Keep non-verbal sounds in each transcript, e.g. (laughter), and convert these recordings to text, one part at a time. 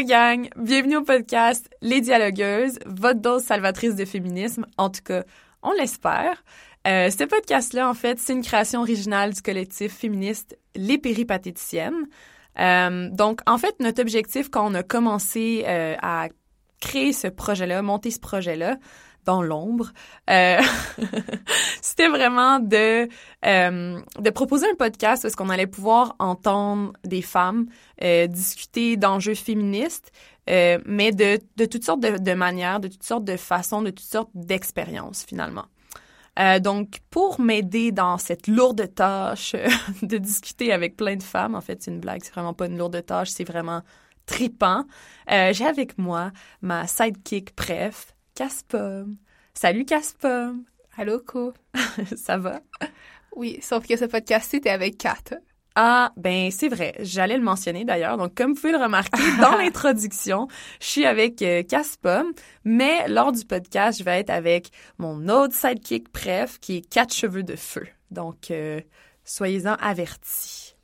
Bienvenue au podcast Les Dialogueuses, votre dose salvatrice de féminisme. En tout cas, on l'espère. Euh, ce podcast-là, en fait, c'est une création originale du collectif féministe Les Péripatéticiennes. Euh, donc, en fait, notre objectif quand on a commencé euh, à créer ce projet-là, monter ce projet-là, dans l'ombre, euh, (laughs) c'était vraiment de euh, de proposer un podcast où est-ce qu'on allait pouvoir entendre des femmes euh, discuter d'enjeux féministes, mais de, de toutes sortes de, de, manières, de toutes sortes de façons, de toutes sortes d'expériences finalement. Donc, pour m'aider dans cette lourde tâche de discuter avec plein de femmes, en fait, c'est une blague, c'est vraiment pas une lourde tâche, c'est vraiment tripant. j'ai avec moi ma sidekick préf, Caspom. Salut Caspom. Allô, Co. (laughs) Ça va? Oui, sauf que ce podcast c'était avec Kat. Ah, ben c'est vrai. J'allais le mentionner d'ailleurs. Donc, comme vous pouvez le remarquer dans (laughs) l'introduction, je suis avec euh, Caspom, mais lors du podcast, je vais être avec mon autre sidekick préf, qui est Quatre cheveux de feu. Donc, euh, soyez-en avertis.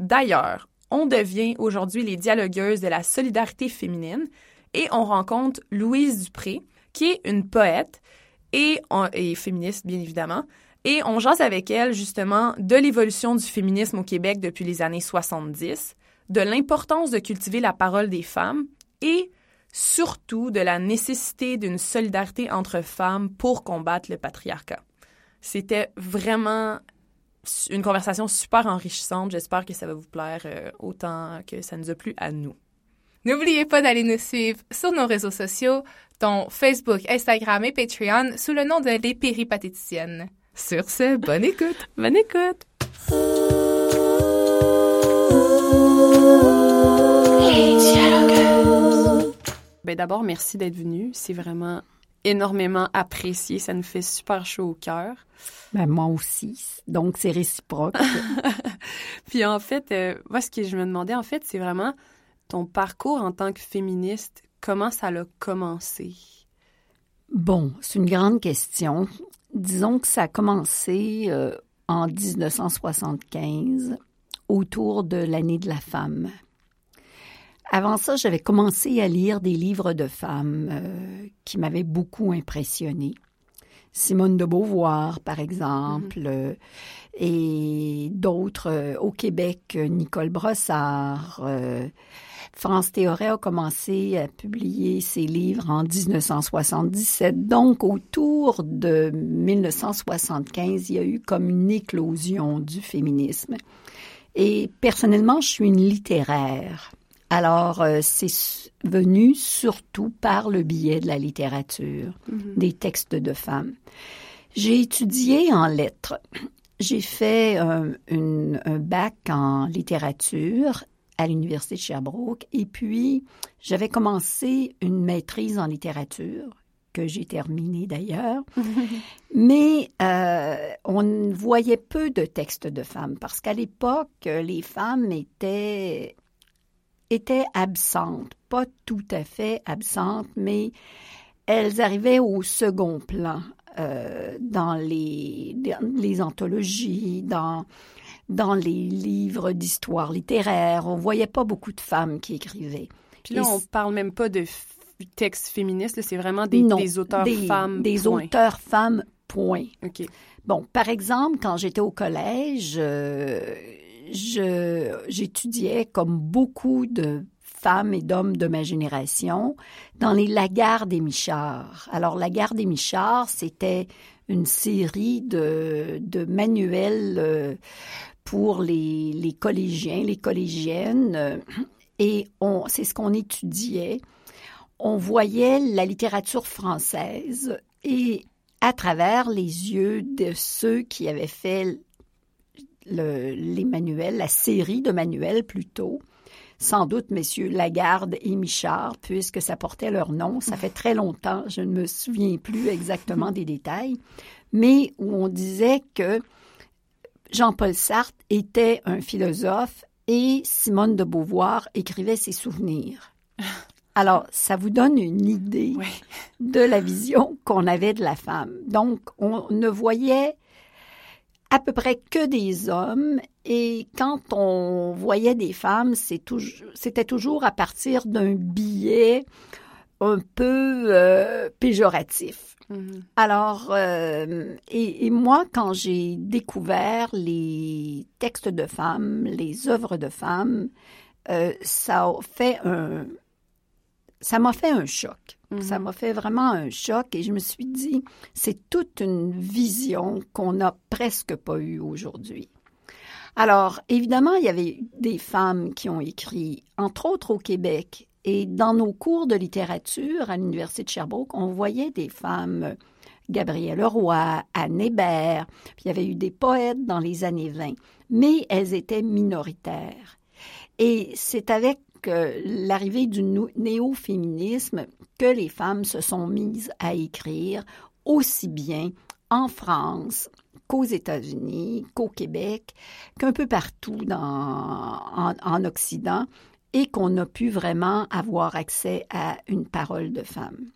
D'ailleurs, on devient aujourd'hui les dialogueuses de la solidarité féminine et on rencontre Louise Dupré, qui est une poète et, et féministe, bien évidemment. Et on jase avec elle, justement, de l'évolution du féminisme au Québec depuis les années 70, de l'importance de cultiver la parole des femmes et surtout de la nécessité d'une solidarité entre femmes pour combattre le patriarcat. C'était vraiment une conversation super enrichissante. J'espère que ça va vous plaire euh, autant que ça nous a plu à nous. N'oubliez pas d'aller nous suivre sur nos réseaux sociaux, dont Facebook, Instagram et Patreon, sous le nom de Les Péripatéticiennes. Sur ce, bonne écoute! (laughs) bonne écoute! Les dialogueuses. Ben d'abord, merci d'être venu. C'est vraiment énormément apprécié. Ça nous fait super chaud au cœur. Ben, moi aussi. Donc, c'est réciproque. (laughs) Puis en fait, euh, moi, ce que je me demandais, en fait, c'est vraiment ton parcours en tant que féministe. Comment ça a commencé? Bon, c'est une grande question. Disons que ça a commencé euh, en 1975, autour de l'année de la femme. Avant ça, j'avais commencé à lire des livres de femmes euh, qui m'avaient beaucoup impressionnée. Simone de Beauvoir, par exemple, mm -hmm. euh, et d'autres euh, au Québec, Nicole Brossard. Euh, France Théoret a commencé à publier ses livres en 1977. Donc, autour de 1975, il y a eu comme une éclosion du féminisme. Et personnellement, je suis une littéraire. Alors, euh, c'est venu surtout par le biais de la littérature, mm -hmm. des textes de femmes. J'ai étudié en lettres. J'ai fait un, une, un bac en littérature à l'Université de Sherbrooke et puis j'avais commencé une maîtrise en littérature que j'ai terminée d'ailleurs. (laughs) Mais euh, on voyait peu de textes de femmes parce qu'à l'époque, les femmes étaient étaient absentes, pas tout à fait absentes, mais elles arrivaient au second plan euh, dans les, les anthologies, dans, dans les livres d'histoire littéraire. On voyait pas beaucoup de femmes qui écrivaient. Puis là, Et on parle même pas de textes féministes, c'est vraiment des, non, des auteurs des, femmes. Des point. auteurs femmes, point. OK. Bon, par exemple, quand j'étais au collège, euh, j'étudiais comme beaucoup de femmes et d'hommes de ma génération dans les Lagarde des Michards. Alors, Lagarde des Michards, c'était une série de, de manuels euh, pour les, les, collégiens, les collégiennes, euh, et c'est ce qu'on étudiait. On voyait la littérature française et à travers les yeux de ceux qui avaient fait le, les manuels, la série de manuels plutôt, sans doute messieurs Lagarde et Michard, puisque ça portait leur nom. Ça fait très longtemps, je ne me souviens plus exactement des détails, mais où on disait que Jean-Paul Sartre était un philosophe et Simone de Beauvoir écrivait ses souvenirs. Alors, ça vous donne une idée oui. de la vision qu'on avait de la femme. Donc, on ne voyait à peu près que des hommes et quand on voyait des femmes, c'était toujours à partir d'un billet un peu euh, péjoratif. Mm-hmm. Alors, euh, et, moi, quand j'ai découvert les textes de femmes, les œuvres de femmes, euh, ça fait un, ça m'a fait un choc. Ça mm-hmm. m'a fait vraiment un choc et je me suis dit, c'est toute une vision qu'on n'a presque pas eue aujourd'hui. Alors, évidemment, il y avait des femmes qui ont écrit, entre autres au Québec, et dans nos cours de littérature à l'Université de Sherbrooke, on voyait des femmes, Gabrielle Roy, Anne Hébert, puis il y avait eu des poètes dans les années 20, mais elles étaient minoritaires. Et c'est avec euh, l'arrivée du néo-féminisme que les femmes se sont mises à écrire aussi bien en France qu'aux États-Unis, qu'au Québec, qu'un peu partout dans, en Occident et qu'on a pu vraiment avoir accès à une parole de femme.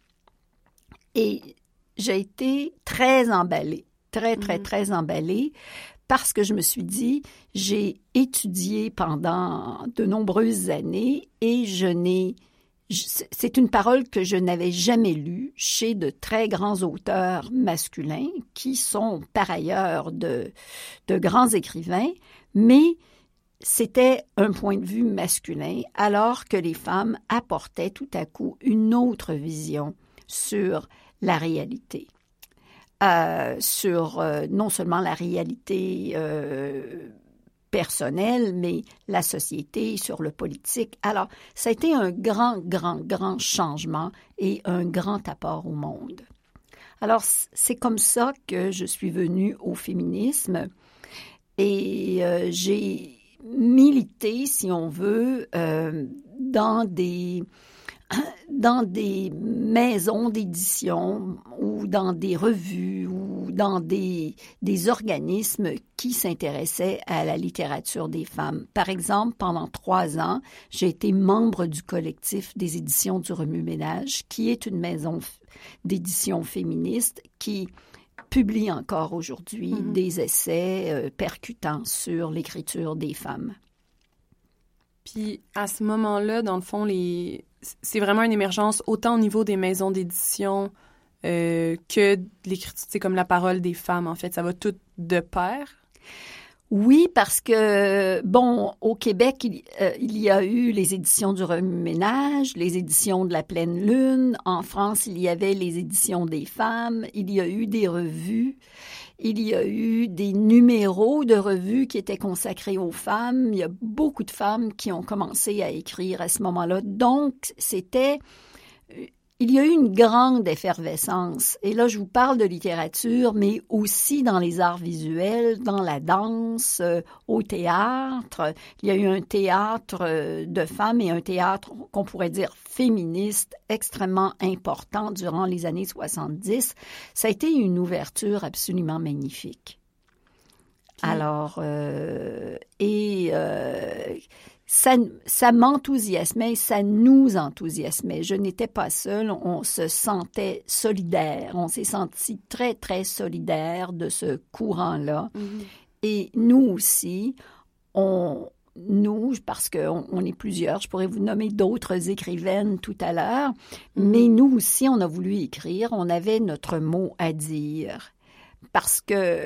Et j'ai été très emballée, très, très, mm-hmm. très emballée parce que je me suis dit, j'ai étudié pendant de nombreuses années et je n'ai c'est une parole que je n'avais jamais lue chez de très grands auteurs masculins qui sont par ailleurs de, de grands écrivains, mais c'était un point de vue masculin, alors que les femmes apportaient tout à coup une autre vision sur la réalité. Euh, sur euh, non seulement la réalité euh, personnelle, mais la société, sur le politique. Alors, ça a été un grand, grand, grand changement et un grand apport au monde. Alors, c'est comme ça que je suis venue au féminisme et j'ai militer, si on veut, dans des dans des maisons d'édition ou dans des revues ou dans des, des organismes qui s'intéressaient à la littérature des femmes. Par exemple, pendant trois ans, j'ai été membre du collectif des éditions du Remue-Ménage, qui est une maison d'édition féministe qui publie encore aujourd'hui mm-hmm. des essais euh, percutants sur l'écriture des femmes. Puis à ce moment-là, dans le fond, les... c'est vraiment une émergence autant au niveau des maisons d'édition euh, que l'écriture, c'est comme la parole des femmes, en fait. Ça va tout de pair. Oui, parce que, bon, au Québec, il, euh, y a eu les éditions du Remue-Ménage, les éditions de la Pleine Lune. En France, il y avait les éditions des femmes. Il y a eu des revues. Il y a eu des numéros de revues qui étaient consacrés aux femmes. Il y a beaucoup de femmes qui ont commencé à écrire à ce moment-là. Donc, c'était il y a eu une grande effervescence. Et là, je vous parle de littérature, mais aussi dans les arts visuels, dans la danse, euh, au théâtre. Il y a eu un théâtre euh, de femmes et un théâtre qu'on pourrait dire féministe extrêmement important durant les années 70. Ça a été une ouverture absolument magnifique. Alors, euh, et ça, ça m'enthousiasmait, ça nous enthousiasmait. Je n'étais pas seule, on se sentait solidaire, on s'est senti très, très solidaire de ce courant-là. Mm-hmm. Et nous aussi, on, nous, parce qu'on on est plusieurs, je pourrais vous nommer d'autres écrivaines tout à l'heure, mm-hmm. mais nous aussi, on a voulu écrire, on avait notre mot à dire. Parce que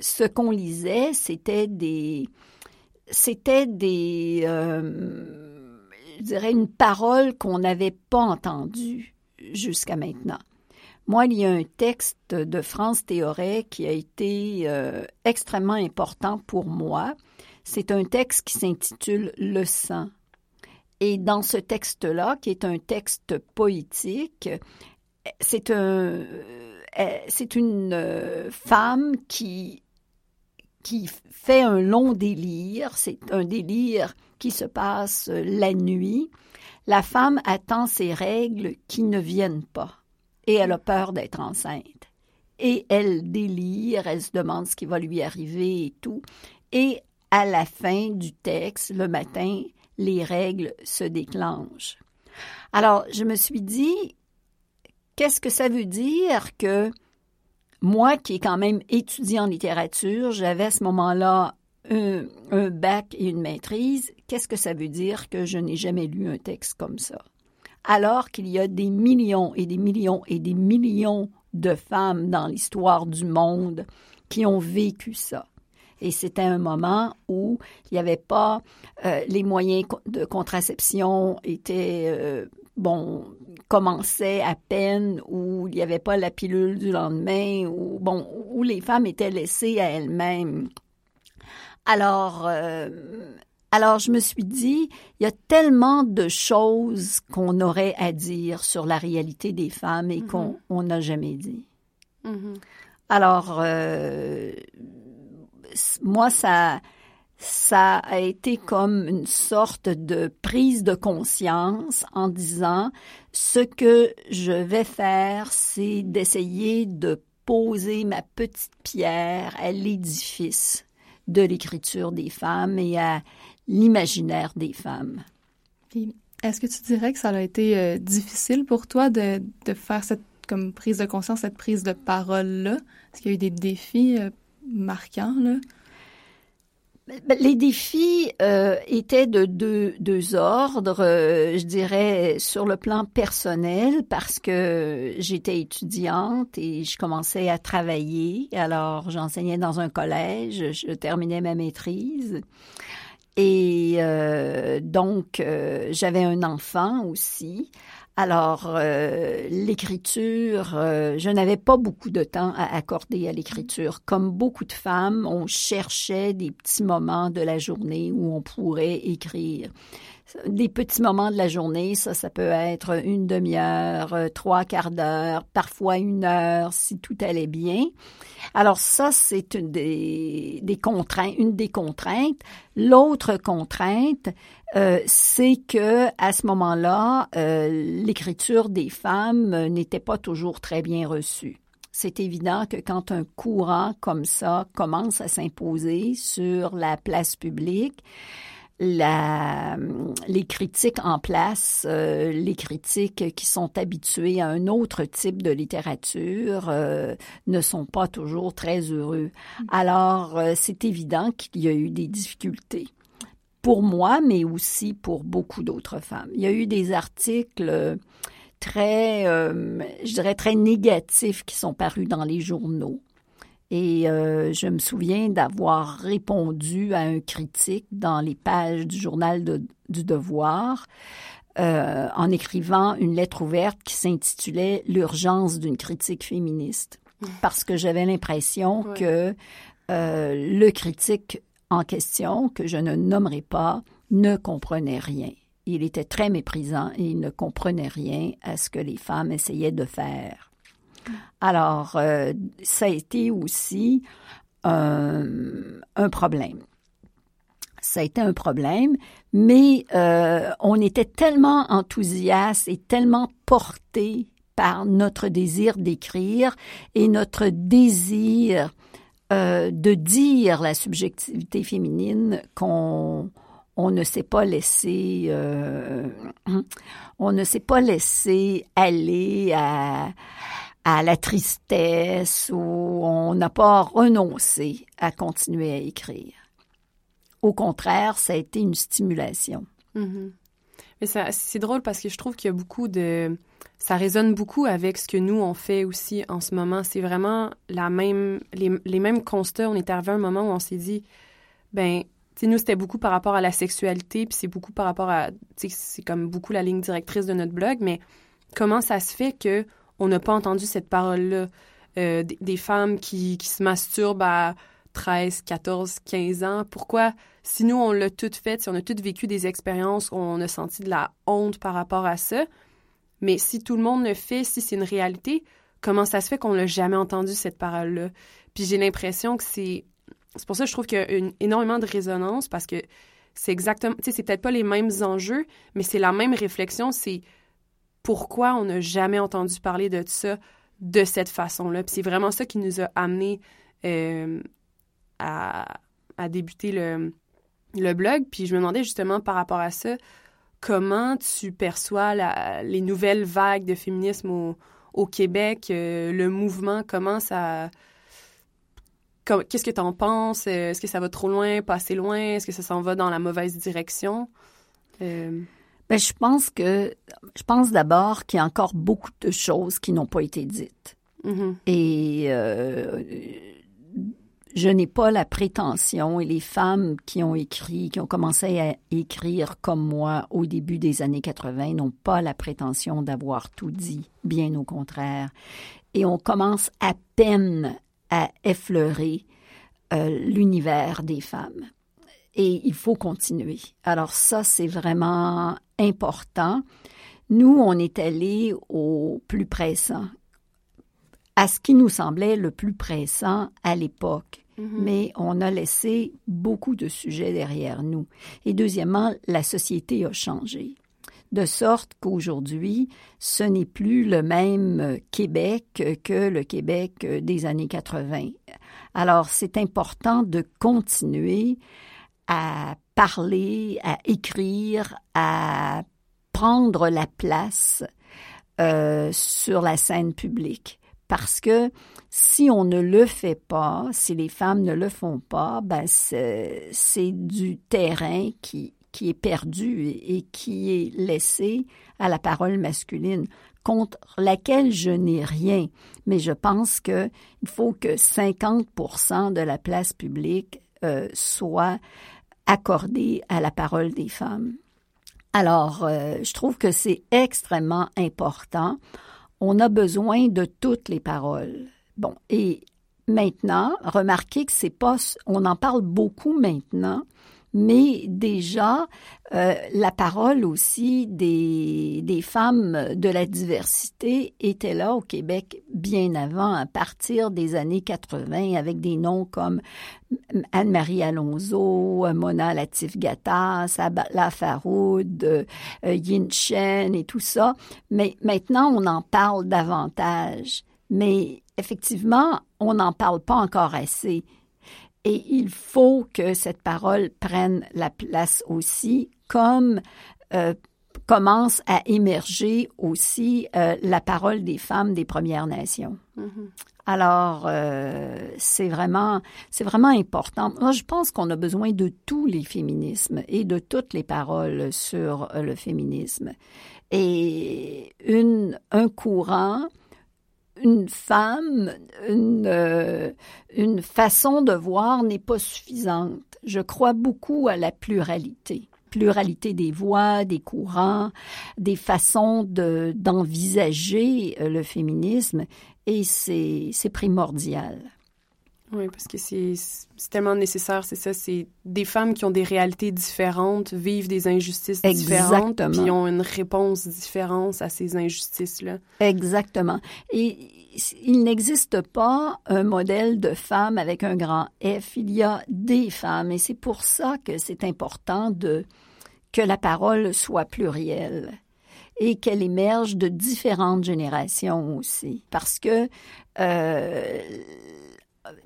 ce qu'on lisait, c'était des, c'était des, euh, je dirais, une parole qu'on n'avait pas entendue jusqu'à maintenant. Moi, il y a un texte de France Théoret qui a été euh, extrêmement important pour moi. C'est un texte qui s'intitule Le sang. Et dans ce texte-là, qui est un texte poétique, c'est un, euh, c'est une femme qui qui fait un long délire. C'est un délire qui se passe la nuit. La femme attend ses règles qui ne viennent pas et elle a peur d'être enceinte. Et elle délire, elle se demande ce qui va lui arriver et tout. Et à la fin du texte, le matin, les règles se déclenchent. Alors, je me suis dit, qu'est-ce que ça veut dire que moi qui ai quand même étudié en littérature, j'avais à ce moment-là un, un, bac et une maîtrise. Qu'est-ce que ça veut dire que je n'ai jamais lu un texte comme ça? Alors qu'il y a des millions et des millions et des millions de femmes dans l'histoire du monde qui ont vécu ça. Et c'était un moment où il n'y avait pas euh, les moyens de contraception étaient euh, bon commençaient à peine, où il n'y avait pas la pilule du lendemain, où bon où les femmes étaient laissées à elles-mêmes. Alors euh, alors je me suis dit, il y a tellement de choses qu'on aurait à dire sur la réalité des femmes et qu'on mm-hmm. n'a jamais dit. Mm-hmm. Alors, euh, moi, ça, ça a été comme une sorte de prise de conscience en disant ce que je vais faire, c'est d'essayer de poser ma petite pierre à l'édifice de l'écriture des femmes et à l'imaginaire des femmes. est-ce que tu dirais que ça a été euh, difficile pour toi de, faire cette prise de conscience, cette prise de parole-là? Est-ce qu'il y a eu des défis euh, marquants, là? Ben, les défis euh, étaient de deux, deux ordres, euh, je dirais sur le plan personnel parce que j'étais étudiante et je commençais à travailler. Alors j'enseignais dans un collège, je terminais ma maîtrise. Et donc, j'avais un enfant aussi. Alors, euh, l'écriture, euh, je n'avais pas beaucoup de temps à accorder à l'écriture. Comme beaucoup de femmes, on cherchait des petits moments de la journée où on pourrait écrire des petits moments de la journée, ça, ça peut être une demi-heure, euh, trois quarts d'heure, parfois une heure, si tout allait bien. Alors ça, c'est une des, contraintes, une des contraintes. L'autre contrainte, euh, c'est que à ce moment-là, euh, l'écriture des femmes n'était pas toujours très bien reçue. C'est évident que quand un courant comme ça commence à s'imposer sur la place publique, la, les critiques en place, euh, les critiques qui sont habitués à un autre type de littérature euh, ne sont pas toujours très heureux. Alors, euh, c'est évident qu'il y a eu des difficultés pour moi, mais aussi pour beaucoup d'autres femmes. Il y a eu des articles très, je dirais, très négatifs qui sont parus dans les journaux et euh, je me souviens d'avoir répondu à un critique dans les pages du journal du Devoir euh, en écrivant une lettre ouverte qui s'intitulait L'urgence d'une critique féministe. (laughs) Parce que j'avais l'impression que euh, le critique en question, que je ne nommerai pas, ne comprenait rien. Il était très méprisant et il ne comprenait rien à ce que les femmes essayaient de faire. Alors, euh, ça a été aussi un, problème. Ça a été un problème, mais euh, on était tellement enthousiaste et tellement porté par notre désir d'écrire et notre désir euh, de dire la subjectivité féminine qu'on on ne s'est pas laissé (clears throat) on ne s'est pas laissé aller à à la tristesse ou on n'a pas renoncé à continuer à écrire. Au contraire, ça a été une stimulation. Mm-hmm. Mais c'est drôle parce que je trouve qu'il y a beaucoup de... Ça résonne beaucoup avec ce que nous, on fait aussi en ce moment. C'est vraiment la même, les, les, mêmes constats. On est arrivé à un moment où on s'est dit, ben, tu sais, nous, c'était beaucoup par rapport à la sexualité, puis c'est beaucoup par rapport à... C'est comme beaucoup la ligne directrice de notre blog, mais comment ça se fait que on n'a pas entendu cette parole-là. Euh, des, femmes qui, se masturbent à 13, 14, 15 ans. Pourquoi, si nous, on l'a toutes fait, si on a toutes vécu des expériences on a senti de la honte par rapport à ça, mais si tout le monde le fait, si c'est une réalité, comment ça se fait qu'on l'a jamais entendu, cette parole-là? Puis j'ai l'impression que c'est... C'est pour ça que je trouve qu'il y a énormément de résonance parce que c'est exactement... Tu sais, c'est peut-être pas les mêmes enjeux, mais c'est la même réflexion, c'est pourquoi on n'a jamais entendu parler de ça de cette façon-là. Puis c'est vraiment ça qui nous a amené euh, à, débuter le, blog. Puis je me demandais justement par rapport à ça, comment tu perçois les nouvelles vagues de féminisme au Québec, le mouvement commence à Qu'est-ce que tu en penses? Est-ce que ça va trop loin, pas assez loin? Est-ce que ça s'en va dans la mauvaise direction? Euh... Ben, je pense que je pense d'abord qu'il y a encore beaucoup de choses qui n'ont pas été dites. Mm-hmm. Et euh, je n'ai pas la prétention, et les femmes qui ont écrit, qui ont commencé à écrire comme moi au début des années 80, n'ont pas la prétention d'avoir tout dit, bien au contraire. Et on commence à peine à effleurer euh, l'univers des femmes. Et il faut continuer. Alors ça, c'est vraiment important. Nous, on est allé au plus pressant, à ce qui nous semblait le plus pressant à l'époque. Mm-hmm. Mais on a laissé beaucoup de sujets derrière nous. Et deuxièmement, la société a changé de sorte qu'aujourd'hui, ce n'est plus le même Québec que le Québec des années 80. Alors, c'est important de continuer à parler, à écrire, à prendre la place euh, sur la scène publique. Parce que si on ne le fait pas, si les femmes ne le font pas, ben c'est du terrain qui qui est perdu et qui est laissé à la parole masculine, contre laquelle je n'ai rien. Mais je pense qu'il faut que 50% de la place publique euh, soit accordée à la parole des femmes. Alors, euh, je trouve que c'est extrêmement important. On a besoin de toutes les paroles. Bon, et maintenant, remarquez que c'est pas, on en parle beaucoup maintenant, mais déjà euh, la parole aussi des, femmes de la diversité était là au Québec bien avant, à partir des années 80, avec des noms comme Anne-Marie Alonso, Mona Latif-Gata, Sabala Faroud, euh, Yin Chen et tout ça. Mais maintenant, on en parle davantage. Mais effectivement, on n'en parle pas encore assez. Et il faut que cette parole prenne la place aussi, comme euh, commence à émerger aussi euh, la parole des femmes des Premières Nations. Mm-hmm. Alors, euh, c'est vraiment, c'est vraiment important. Moi, je pense qu'on a besoin de tous les féminismes et de toutes les paroles sur le féminisme. Et une, un courant une femme, une, euh, une façon de voir n'est pas suffisante. Je crois beaucoup à la pluralité pluralité des voix, des courants, des façons de, d'envisager euh, le féminisme, et c'est primordial. Oui, parce que c'est tellement nécessaire, c'est ça. C'est des femmes qui ont des réalités différentes, vivent des injustices différentes, puis ont une réponse différente à ces injustices-là. Exactement. Et il n'existe pas un modèle de femme avec un grand F. Il y a des femmes, et c'est pour ça que c'est important de que la parole soit plurielle et qu'elle émerge de différentes générations aussi, parce que euh,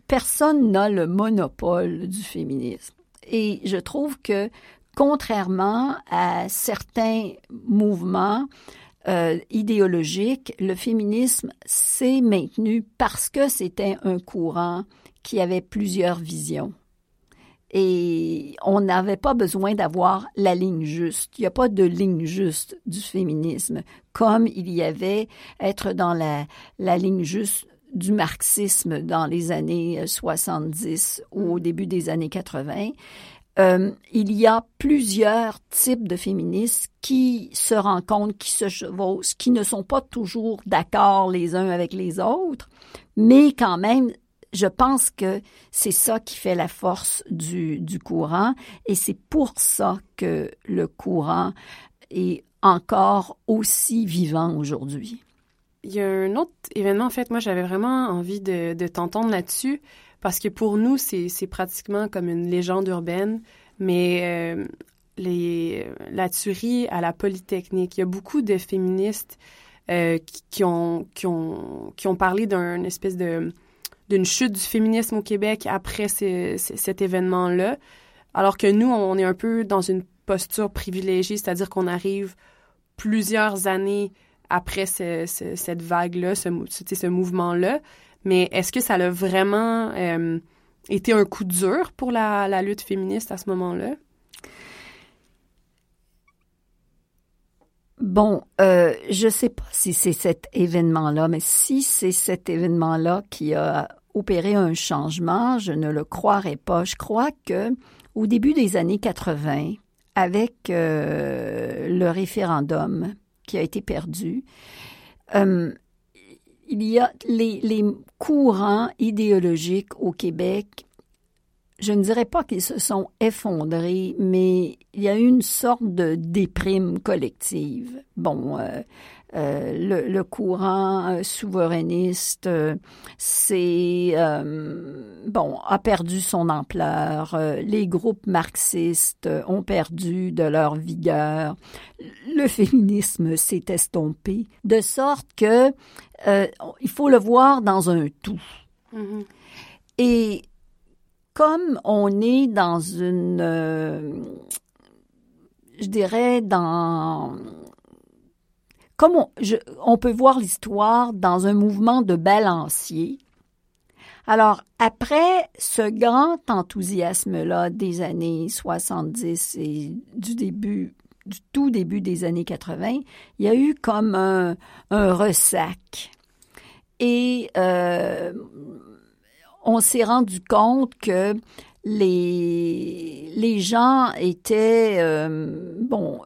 personne n'a le monopole du féminisme. Et je trouve que, contrairement à certains mouvements euh, idéologiques, le féminisme s'est maintenu parce que c'était un courant qui avait plusieurs visions. Et on n'avait pas besoin d'avoir la ligne juste. Il n'y a pas de ligne juste du féminisme, comme il y avait être dans la, la ligne juste du marxisme dans les années 70 ou au début des années 80, euh, il y a plusieurs types de féministes qui se rencontrent, qui se chevauchent, qui ne sont pas toujours d'accord les uns avec les autres, mais quand même, je pense que c'est ça qui fait la force du, du courant et c'est pour ça que le courant est encore aussi vivant aujourd'hui. Il y a un autre événement, en fait, moi j'avais vraiment envie de, t'entendre là-dessus, parce que pour nous, c'est pratiquement comme une légende urbaine, mais euh, les, la tuerie à la Polytechnique, il y a beaucoup de féministes euh, qui, ont, qui, ont, parlé d'un espèce de d'une chute du féminisme au Québec après cet événement-là, alors que nous, on est un peu dans une posture privilégiée, c'est-à-dire qu'on arrive plusieurs années après cette vague-là, ce, mouvement-là. Mais est-ce que ça a vraiment euh, été un coup dur pour la, la lutte féministe à ce moment-là? Bon, euh, je ne sais pas si c'est cet événement-là, mais si c'est cet événement-là qui a opéré un changement, je ne le croirais pas. Je crois que au début des années 80, avec euh, le référendum qui a été perdu, euh, il y a les, les courants idéologiques au Québec je ne dirais pas qu'ils se sont effondrés, mais il y a eu une sorte de déprime collective. Bon, euh, euh, le, courant euh, souverainiste, c'est bon a perdu son ampleur. les groupes marxistes ont perdu de leur vigueur. Le féminisme s'est estompé, de sorte que il faut le voir dans un tout. Mm-hmm. Et comme on est dans une, euh, je dirais, dans, comme on, peut voir l'histoire dans un mouvement de balancier, alors, après ce grand enthousiasme-là des années 70 et du début, du tout début des années 80, il y a eu comme un, ressac. Et euh, on s'est rendu compte que les, les gens étaient, euh, bon,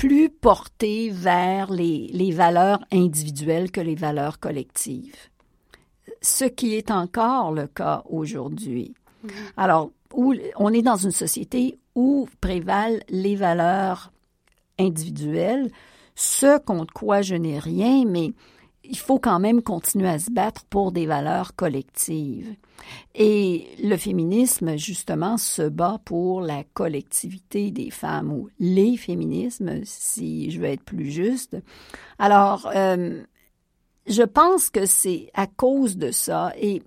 plus portés vers les, les valeurs individuelles que les valeurs collectives. Ce qui est encore le cas aujourd'hui. Mm-hmm. Alors, où, on est dans une société où prévalent les valeurs individuelles, ce contre quoi je n'ai rien, mais il faut quand même continuer à se battre pour des valeurs collectives. Et le féminisme, justement, se bat pour la collectivité des femmes ou les féminismes, si je veux être plus juste. Alors, euh, je pense que c'est à cause de ça et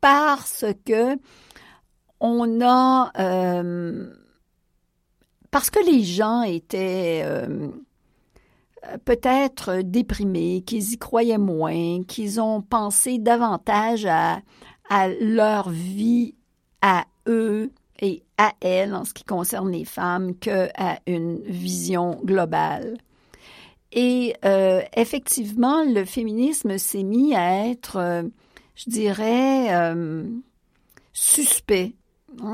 parce que on a... Euh, parce que les gens étaient... Euh, peut-être déprimés, qu'ils y croyaient moins, qu'ils ont pensé davantage à, à leur vie, à eux et à elles en ce qui concerne les femmes qu'à une vision globale. Et euh, effectivement, le féminisme s'est mis à être, euh, je dirais, suspect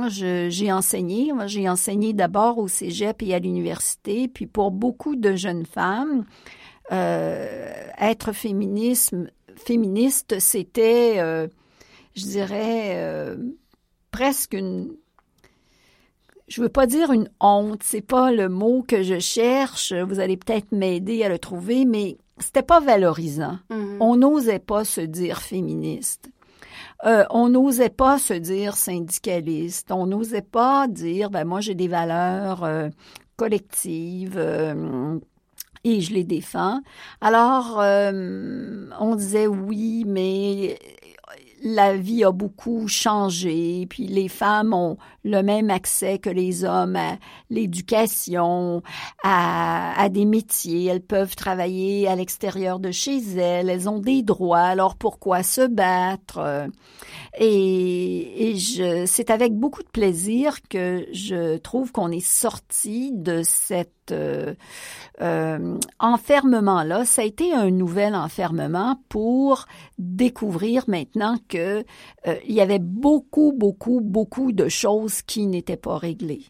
j'ai enseigné. j'ai enseigné d'abord au cégep et à l'université. Puis pour beaucoup de jeunes femmes, euh, être féminisme, féministe, c'était, euh, je dirais, euh, presque une. Je veux pas dire une honte, c'est pas le mot que je cherche. Vous allez peut-être m'aider à le trouver, mais c'était pas valorisant. Mm-hmm. On n'osait pas se dire féministe. Euh, on n'osait pas se dire syndicaliste, on n'osait pas dire, ben moi j'ai des valeurs euh, collectives. Euh, et je les défends. Alors, on disait oui, mais la vie a beaucoup changé, puis les femmes ont le même accès que les hommes à l'éducation, à, à, des métiers. Elles peuvent travailler à l'extérieur de chez elles, elles ont des droits, alors pourquoi se battre? Et, et c'est avec beaucoup de plaisir que je trouve qu'on est sorti de cet euh, euh, enfermement-là. Ça a été un nouvel enfermement pour découvrir maintenant que euh, il y avait beaucoup, beaucoup, beaucoup de choses qui n'étaient pas réglées.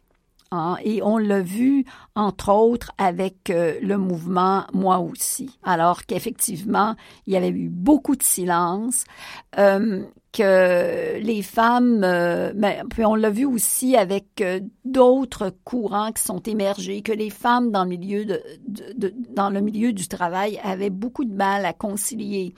Hein. Et on l'a vu, entre autres, avec euh, le mouvement Moi aussi. Alors qu'effectivement, il y avait eu beaucoup de silence, euh, que les femmes, euh, mais, puis on l'a vu aussi avec d'autres courants qui sont émergés, que les femmes dans le dans le milieu du travail avaient beaucoup de mal à concilier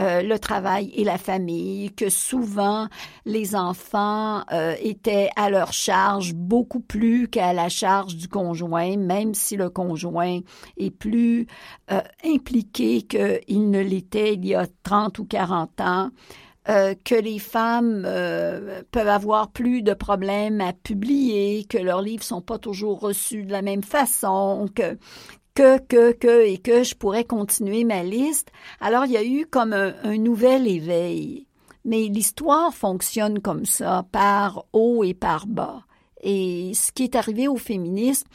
euh, le travail et la famille, que souvent les enfants euh, étaient à leur charge beaucoup plus qu'à la charge du conjoint, même si le conjoint est plus euh, impliqué qu'il ne l'était il y a 30 ou 40 ans. que les femmes peuvent avoir plus de problèmes à publier, que leurs livres sont pas toujours reçus de la même façon, que que, que, que et que je pourrais continuer ma liste. Alors, il y a eu comme un, nouvel éveil. Mais l'histoire fonctionne comme ça, par haut et par bas. Et ce qui est arrivé au féminisme,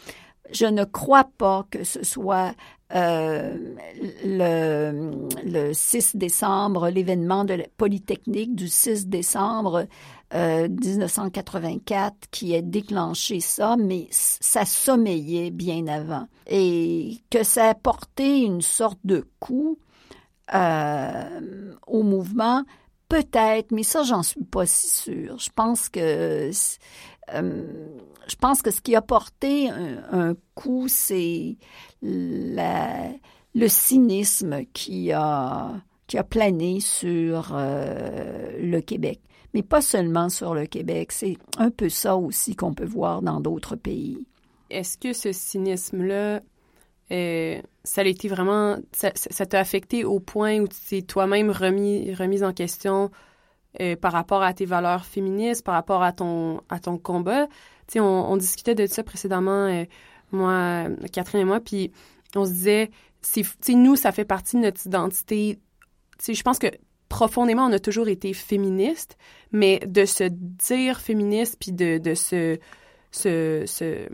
je ne crois pas que ce soit euh, le, le 6 décembre, l'événement de la Polytechnique du 6 décembre 1984 euh, qui a déclenché ça, mais ça sommeillait bien avant. Et que ça a porté une sorte de coup euh, au mouvement, peut-être, mais ça, j'en suis pas si sûre. Je pense que euh, je pense que ce qui a porté un, coup, c'est le cynisme qui a, qui a plané sur le Québec mais pas seulement sur le Québec. C'est un peu ça aussi qu'on peut voir dans d'autres pays. Est-ce que ce cynisme-là, euh, ça a été vraiment, ça, t'a affecté au point où tu t'es toi-même remis, remise en question euh, par rapport à tes valeurs féministes, par rapport à ton, à ton combat? Tu sais, on, discutait de ça précédemment, euh, moi, Catherine et moi, puis on se disait, c'est, nous, ça fait partie de notre identité. Tu sais, je pense que profondément, on a toujours été féministe, mais de se dire féministe puis de, de se, se, se,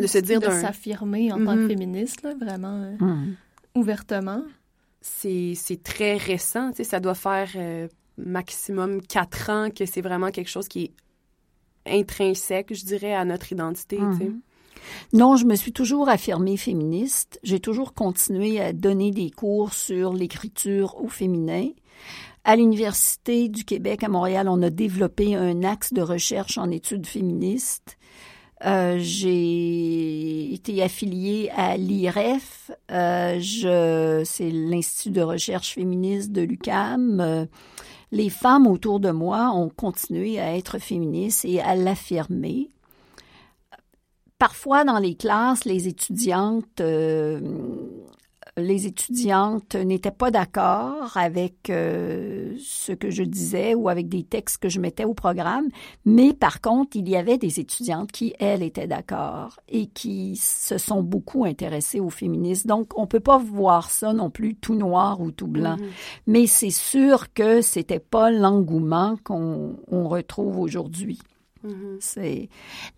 de se dire de s'affirmer en tant que mm-hmm. féministe, là, vraiment euh, mm. ouvertement. C'est, c'est très récent, tu sais, ça doit faire euh, maximum quatre ans que c'est vraiment quelque chose qui est intrinsèque, je dirais, à notre identité, tu sais. Mm-hmm. Non, je me suis toujours affirmée féministe. J'ai toujours continué à donner des cours sur l'écriture au féminin. À l'Université du Québec à Montréal, on a développé un axe de recherche en études féministes. Euh, j'ai été affiliée à l'IREF, euh, c'est l'Institut de recherche féministe de l'UCAM. Euh, les femmes autour de moi ont continué à être féministes et à l'affirmer. Parfois, dans les classes, les étudiantes les étudiantes n'étaient pas d'accord avec euh, ce que je disais ou avec des textes que je mettais au programme, mais par contre, il y avait des étudiantes qui, elles, étaient d'accord et qui se sont beaucoup intéressées aux féministes. Donc, on peut pas voir ça non plus tout noir ou tout blanc, mm-hmm. mais c'est sûr que c'était pas l'engouement qu'on retrouve aujourd'hui. C'est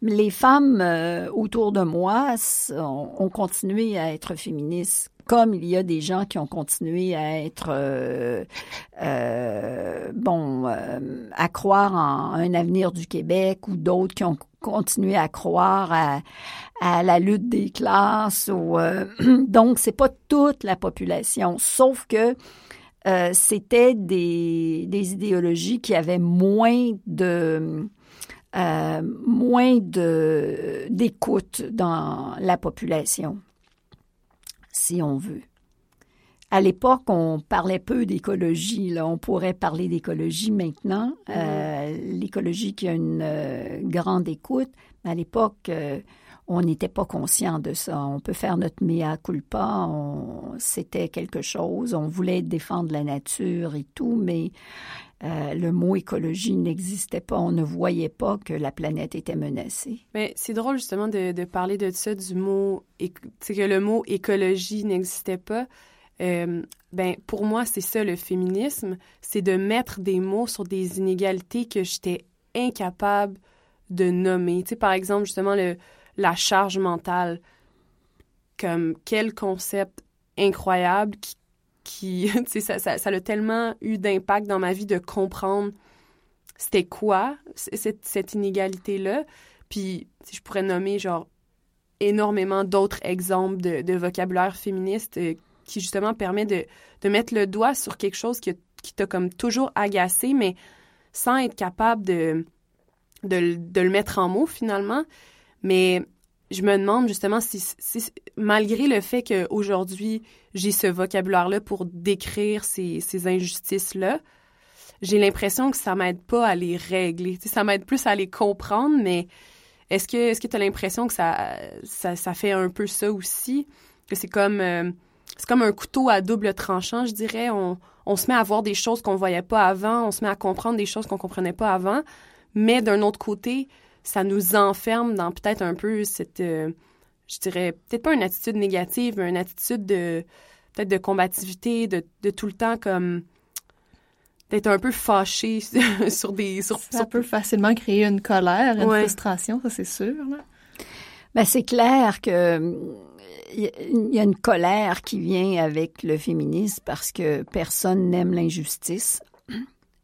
les femmes euh, autour de moi ont continué à être féministes comme il y a des gens qui ont continué à être euh, euh, bon euh, à croire en un avenir du Québec ou d'autres qui ont continué à croire à, la lutte des classes ou (clears throat) donc c'est pas toute la population sauf que c'était des, des idéologies qui avaient moins de moins de d'écoute dans la population si on veut. À l'époque, on parlait peu d'écologie. Là, on pourrait parler d'écologie maintenant. Euh, l'écologie qui a une euh, grande écoute. Mais à l'époque, euh, on n'était pas conscient de ça. On peut faire notre mea culpa. C'était quelque chose. On voulait défendre la nature et tout, mais euh, le mot écologie n'existait pas. On ne voyait pas que la planète était menacée. Mais c'est drôle justement de, parler de ça, du mot, que le mot écologie n'existait pas. Euh, ben pour moi c'est ça le féminisme, c'est de mettre des mots sur des inégalités que j'étais incapable de nommer. Tu sais par exemple justement le la charge mentale comme quel concept incroyable qui qui, (laughs) ça, ça, a tellement eu d'impact dans ma vie de comprendre c'était quoi cette, cette inégalité-là. Puis, je pourrais nommer, genre, énormément d'autres exemples de, vocabulaire féministe euh, qui, justement, permet de, mettre le doigt sur quelque chose qui, qui t'a comme toujours agacé, mais sans être capable de, le mettre en mots, finalement. Mais je me demande justement si, malgré le fait qu'aujourd'hui, j'ai ce vocabulaire-là pour décrire ces, injustices-là, j'ai l'impression que ça m'aide pas à les régler. ça m'aide plus à les comprendre, mais est-ce que que tu as l'impression que ça, ça, fait un peu ça aussi? Que c'est comme euh, comme un couteau à double tranchant, je dirais. On, on se met à voir des choses qu'on voyait pas avant, on se met à comprendre des choses qu'on comprenait pas avant, mais d'un autre côté, ça nous enferme dans peut-être un peu cette, euh, je dirais, peut-être pas une attitude négative, mais une attitude de, peut-être de combativité, de, de tout le temps comme d'être un peu fâché (laughs) sur des... Sur, ça peut facilement créer une colère, une frustration, ça c'est sûr. Ben, c'est clair que il y a une colère qui vient avec le féminisme parce que personne n'aime l'injustice.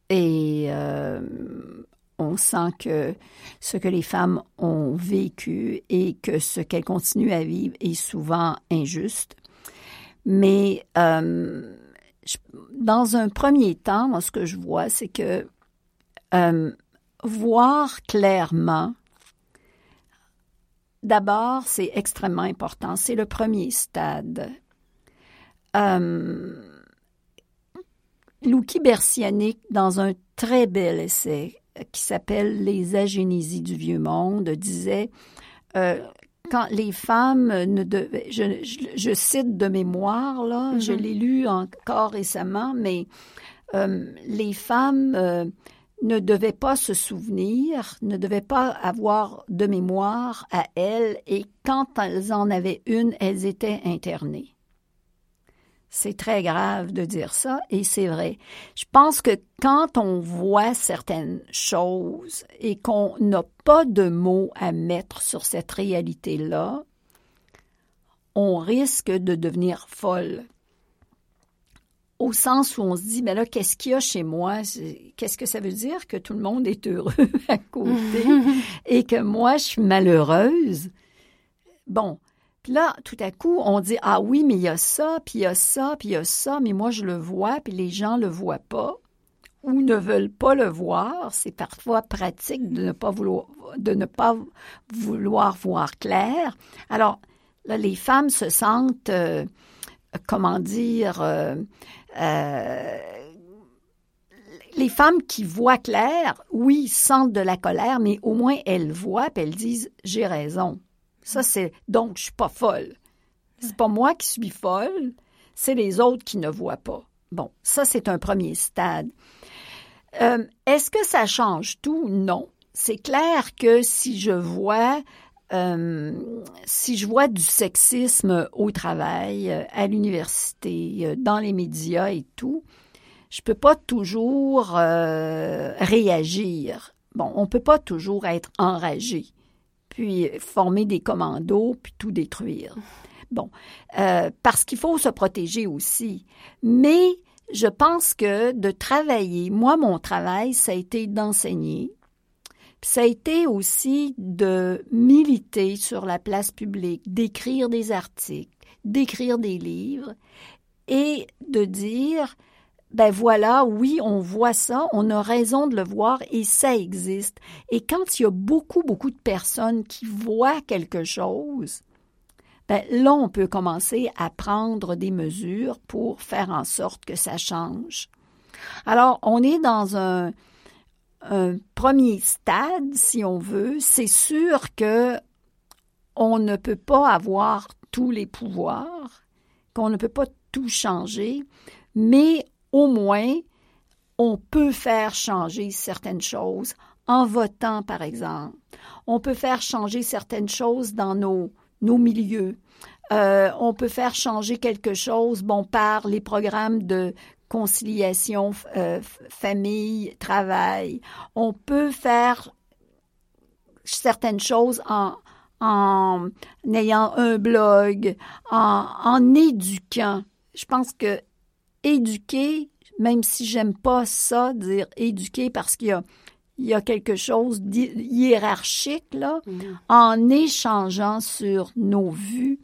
Et euh, on sent que ce que les femmes ont vécu et que ce qu'elles continuent à vivre est souvent injuste. Mais euh, dans un premier temps, ce que je vois, c'est que euh, voir clairement, d'abord, c'est extrêmement important. C'est le premier stade. Euh, Louki dans un très bel essai qui s'appelle Les agénésies du vieux monde, disait euh, quand les femmes ne devaient, je, cite de mémoire, là, je mm-hmm. l'ai lu encore récemment, mais euh, les femmes euh, ne devaient pas se souvenir, ne devaient pas avoir de mémoire à elles, et quand elles en avaient une, elles étaient internées. C'est très grave de dire ça et c'est vrai. Je pense que quand on voit certaines choses et qu'on n'a pas de mots à mettre sur cette réalité-là, on risque de devenir folle. Au sens où on se dit, mais là, qu'est-ce qu'il y a chez moi? Qu'est-ce que ça veut dire que tout le monde est heureux (laughs) à côté? (laughs) Et que moi, je suis malheureuse? Bon, puis là, tout à coup, on dit Ah oui, mais il y a ça, puis il y a ça, puis il y a ça, mais moi je le vois, puis les gens le voient pas ou ne veulent pas le voir. C'est parfois pratique de ne pas vouloir, de ne pas vouloir voir clair. Alors, là, les femmes se sentent, euh, comment dire, euh, euh, les femmes qui voient clair, oui, sentent de la colère, mais au moins elles voient, puis elles disent j'ai raison. Ça, c'est donc je suis pas folle. C'est pas moi qui suis folle, c'est les autres qui ne voient pas. Bon, ça, c'est un premier stade. Euh, est-ce que ça change tout? Non. C'est clair que si je vois euh, si je vois du sexisme au travail, euh, à l'université, dans les médias et tout, je peux pas toujours réagir. Bon, on peut pas toujours être enragé puis former des commandos, puis tout détruire. Bon, euh, parce qu'il faut se protéger aussi. Mais je pense que de travailler, moi, mon travail, ça a été d'enseigner. Ça a été aussi de militer sur la place publique, d'écrire des articles, d'écrire des livres et de dire ben voilà, oui, on voit ça, on a raison de le voir et ça existe. Et quand il y a beaucoup, beaucoup de personnes qui voient quelque chose, ben là, on peut commencer à prendre des mesures pour faire en sorte que ça change. Alors, on est dans un, premier stade, si on veut. C'est sûr que on ne peut pas avoir tous les pouvoirs, qu'on ne peut pas tout changer, mais au moins, on peut faire changer certaines choses en votant, par exemple. On peut faire changer certaines choses dans nos, nos milieux. Euh, on peut faire changer quelque chose, bon, par les programmes de conciliation euh, famille, travail. On peut faire certaines choses en, en ayant un blog, en, en éduquant. Je pense que éduquer, même si j'aime pas ça, dire éduquer parce qu'il y a, il y a quelque chose de hiérarchique, là, mm-hmm. en échangeant sur nos vues,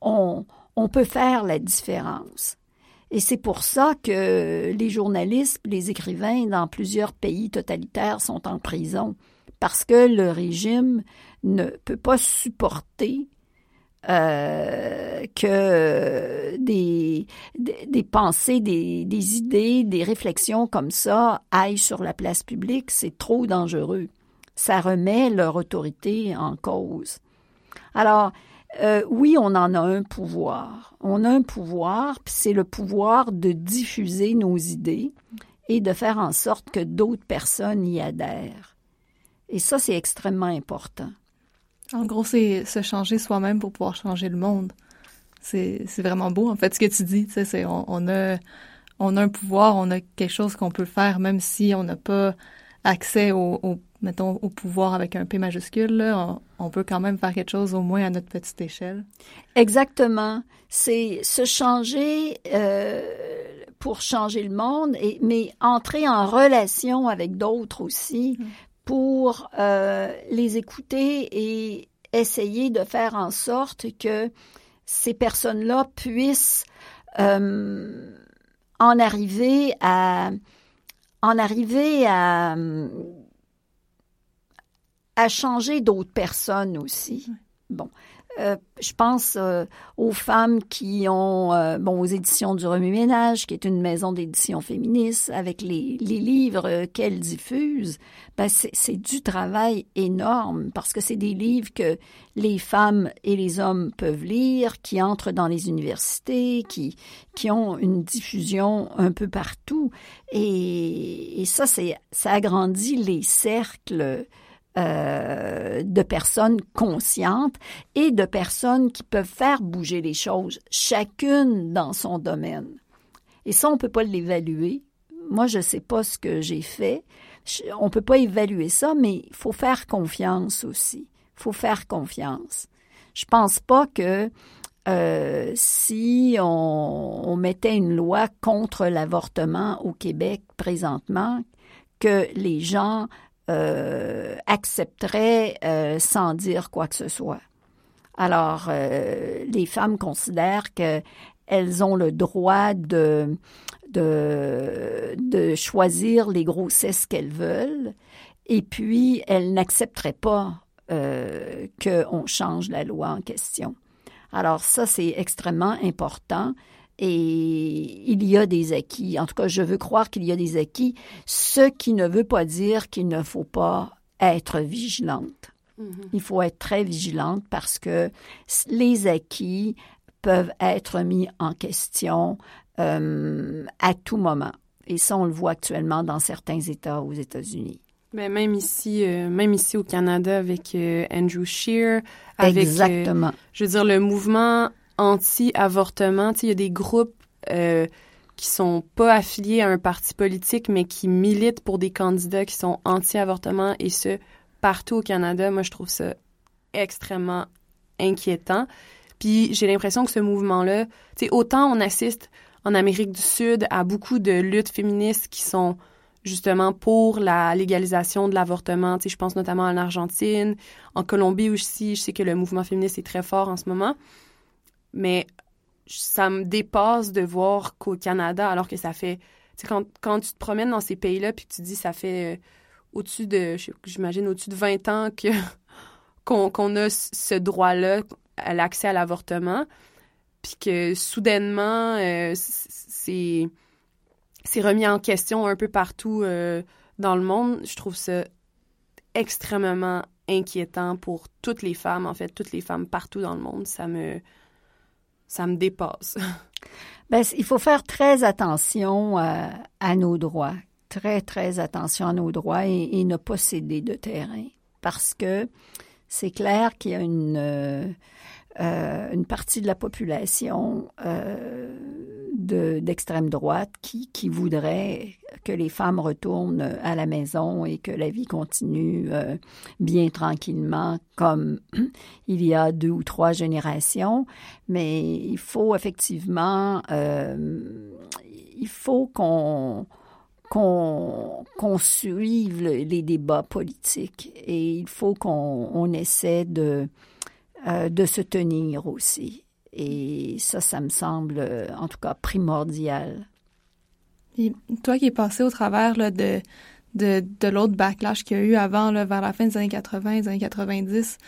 on, on peut faire la différence. Et c'est pour ça que les journalistes, les écrivains dans plusieurs pays totalitaires sont en prison, parce que le régime ne peut pas supporter euh, que des, des, pensées, des, des, idées, des réflexions comme ça aillent sur la place publique, c'est trop dangereux. Ça remet leur autorité en cause. Alors, euh, oui, on en a un pouvoir. On a un pouvoir, c'est le pouvoir de diffuser nos idées et de faire en sorte que d'autres personnes y adhèrent. Et ça, c'est extrêmement important. En gros, c'est se changer soi-même pour pouvoir changer le monde. C'est vraiment beau, en fait, ce que tu dis. C'est, on, on, a, on a un pouvoir, on a quelque chose qu'on peut faire, même si on n'a pas accès au, au, mettons, au pouvoir avec un P majuscule. Là, on, on, peut quand même faire quelque chose, au moins à notre petite échelle. Exactement. C'est se changer euh, pour changer le monde, et, mais entrer en relation avec d'autres aussi mmh. Pour euh, les écouter et essayer de faire en sorte que ces personnes-là puissent euh, en arriver à en arriver à à changer d'autres personnes aussi. Bon, euh, je pense euh, aux femmes qui ont, euh, bon, aux éditions du Remue-Ménage, qui est une maison d'édition féministe, avec les, les livres qu'elles diffusent. Ben c'est du travail énorme parce que c'est des livres que les femmes et les hommes peuvent lire, qui entrent dans les universités, qui, qui ont une diffusion un peu partout. Et, et ça, c'est, ça agrandit les cercles euh, de personnes conscientes et de personnes qui peuvent faire bouger les choses, chacune dans son domaine. Et ça, on ne peut pas l'évaluer. Moi, je ne sais pas ce que j'ai fait. On ne peut pas évaluer ça, mais il faut faire confiance aussi. Il faut faire confiance. Je pense pas que euh, si on, on, mettait une loi contre l'avortement au Québec présentement, que les gens euh, accepterait euh, sans dire quoi que ce soit. Alors, euh, les femmes considèrent qu'elles ont le droit de, choisir les grossesses qu'elles veulent, et puis elles n'accepteraient pas qu'on change la loi en question. Alors ça, c'est extrêmement important et il y a des acquis. En tout cas, je veux croire qu'il y a des acquis, ce qui ne veut pas dire qu'il ne faut pas être vigilante. Mm-hmm. Il faut être très vigilante parce que les acquis peuvent être mis en question euh, à tout moment. Et ça, on le voit actuellement dans certains États aux États-Unis. Mais ben, même ici, euh, même ici au Canada avec euh, Andrew Scheer, avec Exactement. je veux dire le mouvement anti-avortement. Il y a des groupes euh, qui sont pas affiliés à un parti politique, mais qui militent pour des candidats qui sont anti-avortement, et ce, partout au Canada. Moi, je trouve ça extrêmement inquiétant. Puis j'ai l'impression que ce mouvement-là, tu autant on assiste en Amérique du Sud à beaucoup de luttes féministes qui sont justement pour la légalisation de l'avortement. Tu je pense notamment en Argentine, en Colombie aussi. Je sais que le mouvement féministe est très fort en ce moment mais ça me dépasse de voir qu'au Canada, alors que ça fait, tu sais, quand, quand tu te promènes dans ces pays-là, puis tu dis, ça fait euh, au-dessus de, j'imagine, au-dessus de 20 ans que (laughs) qu'on a ce droit-là à l'accès à l'avortement, puis que soudainement, euh, c'est c'est remis en question un peu partout euh, dans le monde. Je trouve ça extrêmement inquiétant pour toutes les femmes, en fait, toutes les femmes partout dans le monde. Ça me ça me dépasse. (laughs) ben, il faut faire très attention à, à, nos droits, très, très attention à nos droits et, ne pas céder de terrain. Parce que c'est clair qu'il y a une, euh, euh, une partie de la population euh, d'extrême droite qui, qui voudrait que les femmes retournent à la maison et que la vie continue euh, bien tranquillement comme (clears throat) il y a deux ou trois générations. Mais il faut effectivement, euh, il faut qu'on qu'on suive les débats politiques et il faut qu'on on essaie de, euh, de se tenir aussi. Et ça, ça me semble, euh, en tout cas, primordial. Et toi qui es passé au travers là, de, de, de l'autre backlash qu'il y a eu avant, là, vers la fin des années 80, des années 90,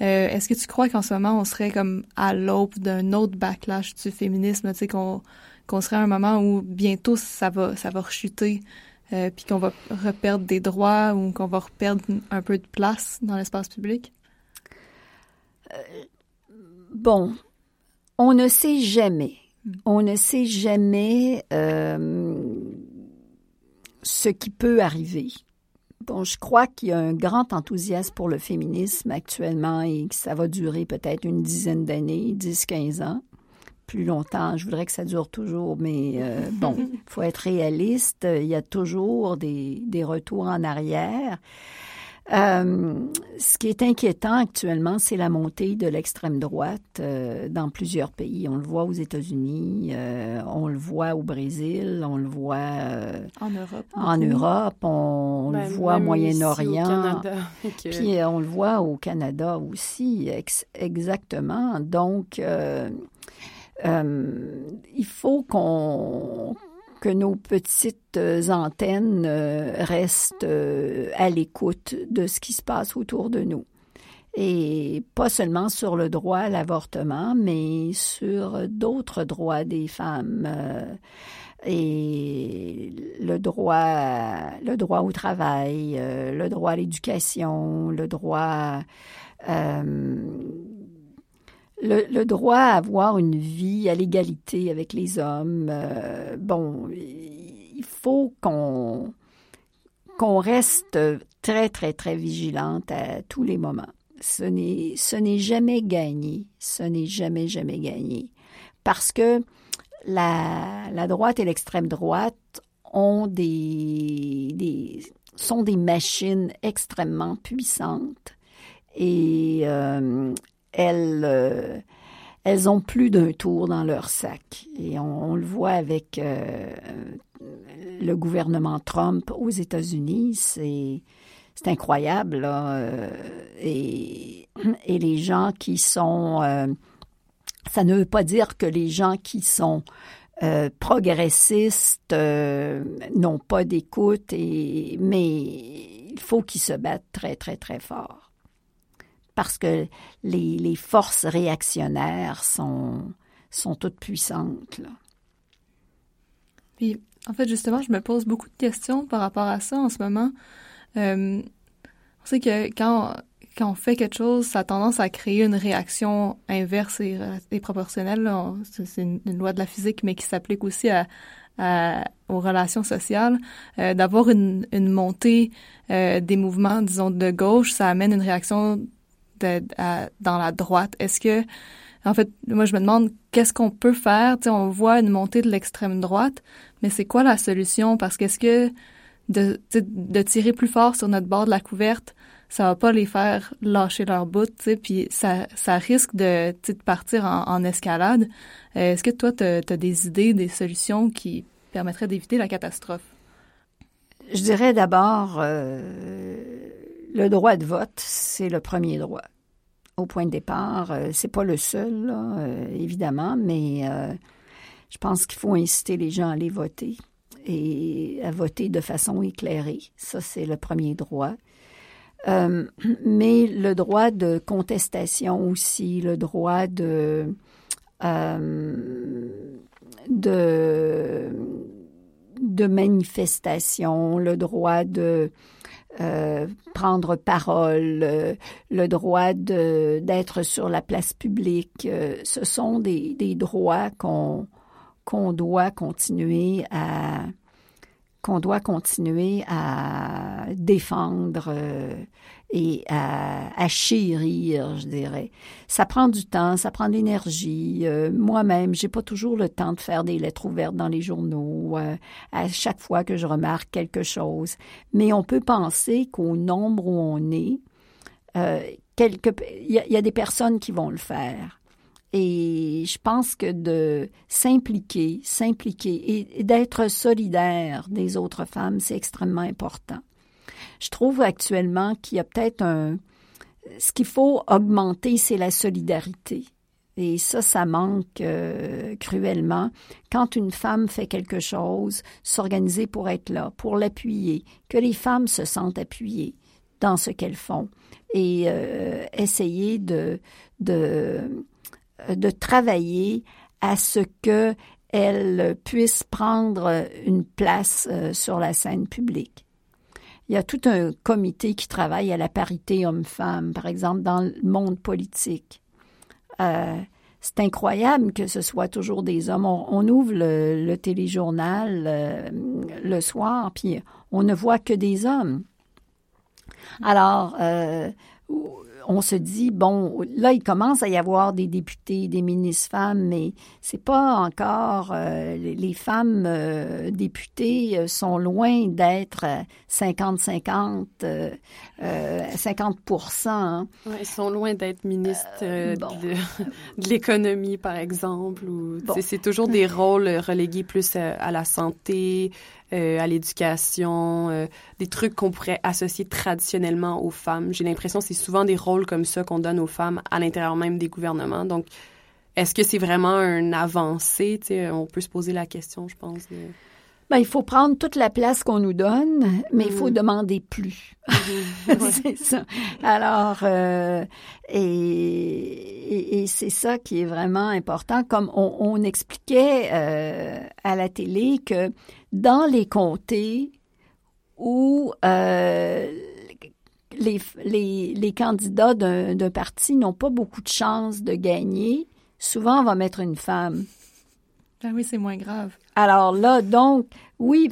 euh, est-ce que tu crois qu'en ce moment, on serait comme à l'aube d'un autre backlash du féminisme, tu sais, qu'on qu'on serait à un moment où bientôt ça va ça va rechuter, euh, puis qu'on va reperdre des droits ou qu'on va reperdre un peu de place dans l'espace public? Euh, bon, on ne sait jamais. Hmm. On ne sait jamais euh, ce qui peut arriver. Bon, je crois qu'il y a un grand enthousiasme pour le féminisme actuellement et que ça va durer peut-être une dizaine d'années, 10-15 ans. Plus longtemps, je voudrais que ça dure toujours, mais euh, (laughs) bon, il faut être réaliste. Il y a toujours des, des retours en arrière. Euh, ce qui est inquiétant actuellement, c'est la montée de l'extrême droite euh, dans plusieurs pays. On le voit aux États-Unis, euh, on le voit au Brésil, on le voit en Europe. En Europe, on, le ben, voit au Moyen-Orient. (laughs) Puis on le voit au Canada aussi, exactement. Donc, il faut qu'on que nos petites euh, antennes euh, restent euh, à l'écoute de ce qui se passe autour de nous. Et pas seulement sur le droit à l'avortement, mais sur d'autres droits des femmes. et le droit, le droit au travail, le droit à l'éducation, le droit le, droit à avoir une vie à l'égalité avec les hommes. Euh, bon, il faut qu'on qu'on reste très, très, très vigilante à tous les moments. Ce n'est, jamais gagné. Ce n'est jamais, jamais gagné. Parce que la, la droite et l'extrême droite ont des, des, sont des machines extrêmement puissantes et euh, elles, euh, elles ont plus d'un tour dans leur sac. Et on, le voit avec euh, le gouvernement Trump aux États-Unis. C'est, incroyable. Euh, et, les gens qui sont... ça ne veut pas dire que les gens qui sont progressistes n'ont pas d'écoute, mais il faut qu'ils se battent très, très, très fort parce que les, forces réactionnaires sont, sont toutes puissantes. Puis, en fait, justement, je me pose beaucoup de questions par rapport à ça en ce moment. Euh, on sait que quand, quand on fait quelque chose, ça a tendance à créer une réaction inverse et, proportionnelle. C'est une, loi de la physique, mais qui s'applique aussi aux relations sociales. Euh, D'avoir une, une montée euh, des mouvements, disons, de gauche, ça amène une réaction dans la droite. Est-ce que, en fait, moi, je me demande qu'est-ce qu'on peut faire? Tu on voit une montée de l'extrême droite, mais c'est quoi la solution? Parce qu'est-ce que de, tirer plus fort sur notre bord de la couverte, ça va pas les faire lâcher leur bout, puis ça, ça risque de, de partir en, escalade. Euh, est-ce que toi, tu as, des idées, des solutions qui permettraient d'éviter la catastrophe? Je dirais d'abord, euh, le droit de vote, c'est le premier droit au point de départ. Euh, c'est pas le seul, euh, évidemment, mais euh, je pense qu'il faut inciter les gens à aller voter et à voter de façon éclairée. Ça, c'est le premier droit. (clears throat) mais le droit de contestation aussi, le droit de de manifestation, le droit de euh, prendre parole, euh, le droit d'être sur la place publique. Euh, ce sont des, des droits qu'on qu'on doit continuer à qu'on doit continuer à défendre et à, chérir, je dirais. Ça prend du temps, ça prend de l'énergie. Euh, moi-même, j'ai pas toujours le temps de faire des lettres ouvertes dans les journaux euh, à chaque fois que je remarque quelque chose. Mais on peut penser qu'au nombre où on est, euh, il y, y, a des personnes qui vont le faire. Et je pense que de s'impliquer, s'impliquer et d'être solidaire des autres femmes, c'est extrêmement important. Je trouve actuellement qu'il y a peut-être un... Ce qu'il faut augmenter, c'est la solidarité. Et ça, ça manque euh, cruellement. Quand une femme fait quelque chose, s'organiser pour être là, pour l'appuyer, que les femmes se sentent appuyées dans ce qu'elles font et euh, essayer de, de, de travailler à ce que elles puissent prendre une place euh, sur la scène publique il y a tout un comité qui travaille à la parité homme-femme, par exemple, dans le monde politique. Euh, c'est incroyable que ce soit toujours des hommes. On, ouvre le, téléjournal euh, le soir, puis on ne voit que des hommes. Alors, euh, on se dit, bon, là, il commence à y avoir des députés, des ministres femmes, mais c'est pas encore, les femmes députées sont loin d'être 50-50, 50 hein. Ils sont loin d'être ministres (laughs) de, l'économie, par exemple. Ou, C'est toujours des rôles relégués plus à la santé, euh, à l'éducation, euh, des trucs qu'on pourrait associer traditionnellement aux femmes. J'ai l'impression que c'est souvent des rôles comme ça qu'on donne aux femmes à l'intérieur même des gouvernements. Donc, est-ce que c'est vraiment un avancé? on peut se poser la question, je pense. Ben, il faut prendre toute la place qu'on nous donne, mais il faut mm-hmm. demander plus. (laughs) (laughs) C'est ça. Alors, euh, et, et, c'est ça qui est vraiment important. Comme on, on expliquait euh, à la télé que dans les comtés où euh, les, les, les, candidats d'un parti n'ont pas beaucoup de chances de gagner, souvent on va mettre une femme. Ah oui, c'est moins grave. Alors là, donc, oui,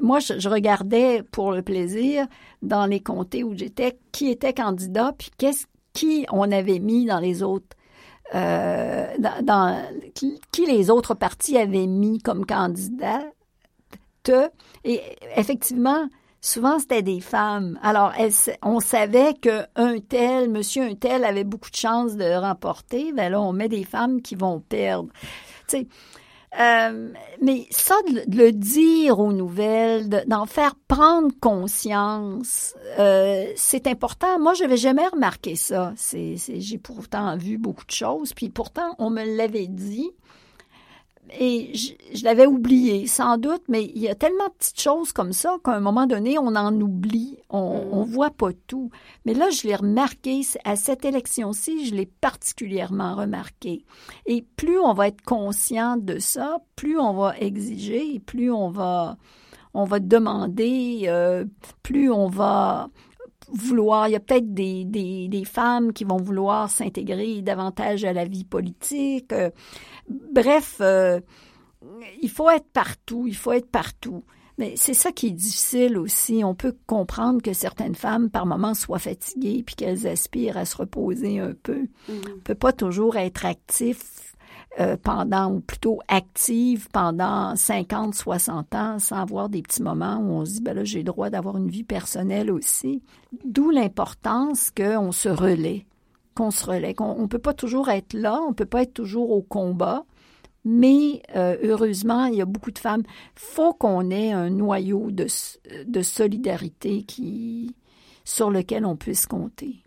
moi, je, regardais pour le plaisir dans les comtés où j'étais qui était candidat, puis qu'est-ce qui on avait mis dans les autres. Euh, dans, qui, les autres partis avaient mis comme candidat. Et effectivement, souvent c'était des femmes. Alors, on savait qu'un tel, monsieur un tel avait beaucoup de chances de remporter. Ben là, on met des femmes qui vont perdre. Tu sais, euh, mais ça, de, le dire aux nouvelles, d'en faire prendre conscience, euh, c'est important. Moi, je n'avais jamais remarqué ça. C'est, j'ai pourtant vu beaucoup de choses, puis pourtant, on me l'avait dit et je, l'avais oublié, sans doute, mais il y a tellement de petites choses comme ça qu'à un moment donné, on en oublie, on, ne mm. voit pas tout. Mais là, je l'ai remarqué, à cette élection-ci, je l'ai particulièrement remarqué. Et plus on va être conscient de ça, plus on va exiger, plus on va, on va demander, euh, plus on va vouloir, il y a peut-être des, des, des, femmes qui vont vouloir s'intégrer davantage à la vie politique. Bref, euh, il faut être partout, il faut être partout. Mais c'est ça qui est difficile aussi. On peut comprendre que certaines femmes, par moments, soient fatiguées puis qu'elles aspirent à se reposer un peu. Mm. On peut pas toujours être actif euh, pendant, ou plutôt active pendant 50, 60 ans sans avoir des petits moments où on se dit, ben là, j'ai le droit d'avoir une vie personnelle aussi. D'où l'importance qu'on se relaie, qu'on se relaie, qu'on ne peut pas toujours être là, on ne peut pas être toujours au combat, mais euh, heureusement, il y a beaucoup de femmes. faut qu'on ait un noyau de, de solidarité sur lequel on puisse compter.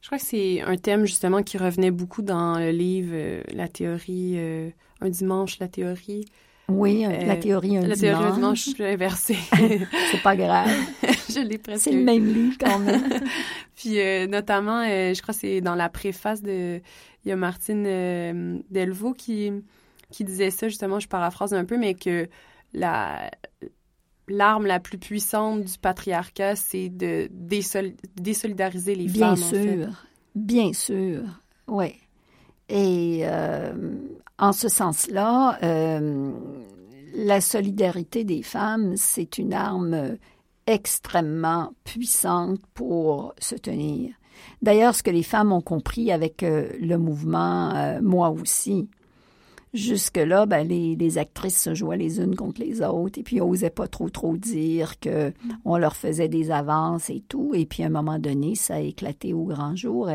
Je crois que c'est un thème justement qui revenait beaucoup dans le livre euh, La théorie, euh, un dimanche, la théorie. Oui, euh, la théorie un la dimanche. La théorie un dimanche, je suis inversée. (laughs) c'est pas grave. (laughs) je l'ai presque. C'est le même livre quand même. (laughs) Puis notamment, je crois que c'est dans la préface de, il y a Martine Delvaux qui qui disait ça justement. Je paraphrase un peu, mais que la l'arme la plus puissante du patriarcat, c'est de désolidariser les bien femmes. Bien sûr, bien sûr, oui. Et euh, en ce sens-là, euh, la solidarité des femmes, c'est une arme extrêmement puissante pour se tenir. D'ailleurs, ce que les femmes ont compris avec euh, le mouvement Moi aussi, Jusque-là, ben, les, les, actrices se jouaient les unes contre les autres et puis n'osaient pas trop trop dire que on leur faisait des avances et tout. Et puis à un moment donné, ça a éclaté au grand jour.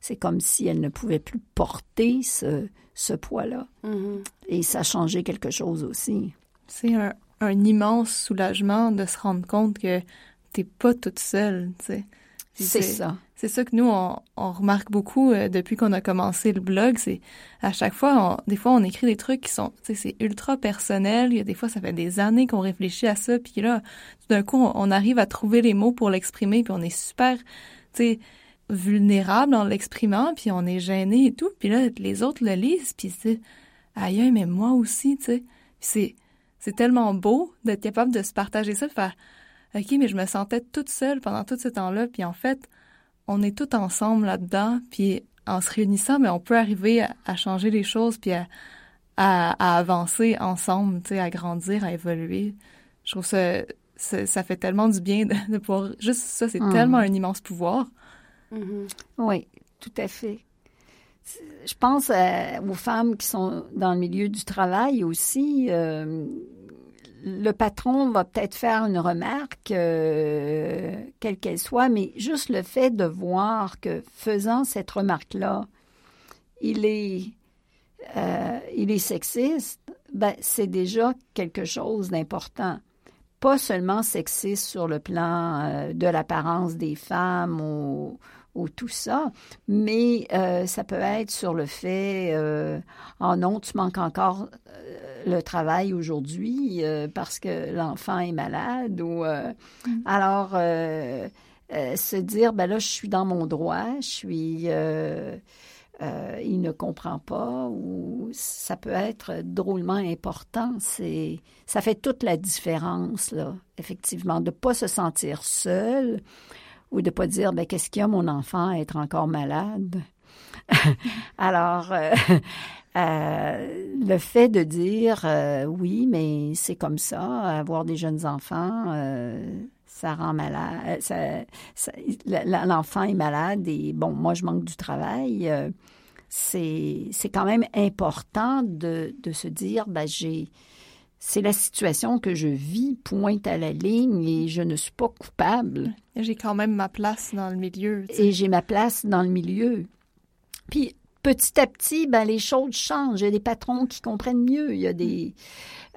C'est comme si elles ne pouvaient plus porter ce, ce poids-là. Mm-hmm. Et ça a changé quelque chose aussi. C'est un, un, immense soulagement de se rendre compte que t'es pas toute seule, tu sais. C'est ça. C'est ça que nous, on, on remarque beaucoup euh, depuis qu'on a commencé le blog. C'est à chaque fois, des fois, on écrit des trucs qui sont, tu sais, c'est ultra personnel. Il y a des fois, ça fait des années qu'on réfléchit à ça. Puis là, tout d'un coup, on, arrive à trouver les mots pour l'exprimer. Puis on est super, tu sais, vulnérable en l'exprimant. Puis on est gêné et tout. Puis là, les autres le lisent. Puis c'est, aïe, mais moi aussi, tu sais. C'est, c'est tellement beau d'être capable de se partager ça. De faire, OK, mais je me sentais toute seule pendant tout ce temps-là. Puis en fait, on est tout ensemble là-dedans, puis en se réunissant, mais on peut arriver à, changer les choses, puis à, à, avancer ensemble, tu sais, à grandir, à évoluer. Je trouve ça ça fait tellement du bien de, pouvoir... Juste ça, c'est Mm. tellement un immense pouvoir. Mhm. Oui, tout à fait. Je pense euh, aux femmes qui sont dans le milieu du travail aussi. euh, le patron va peut-être faire une remarque, euh, quelle qu'elle soit, mais juste le fait de voir que faisant cette remarque-là, il est, euh, il est sexiste, ben, c'est déjà quelque chose d'important. Pas seulement sexiste sur le plan euh, de l'apparence des femmes ou, ou tout ça, mais euh, ça peut être sur le fait, euh, oh non, tu manques encore euh, le travail aujourd'hui euh, parce que l'enfant est malade ou euh, alors se dire ben là je suis dans mon droit, je suis euh, il ne comprend pas ou ça peut être drôlement important. C'est ça fait toute la différence là, effectivement, de pas se sentir seul ou de pas dire ben qu'est-ce qu'il y a mon enfant à être encore malade? (laughs) Alors euh, (laughs) euh, le fait de dire euh, oui, mais c'est comme ça, avoir des jeunes enfants, ça rend malade. L'enfant est malade et bon, moi je manque du travail. c'est c'est quand même important de, de se dire, ben j'ai c'est la situation que je vis, pointe à la ligne et je ne suis pas coupable J'ai quand même ma place dans le milieu. tu sais. et j'ai ma place dans le milieu. Puis petit à petit, ben, les choses changent. Il y a des patrons qui comprennent mieux. Il y a des,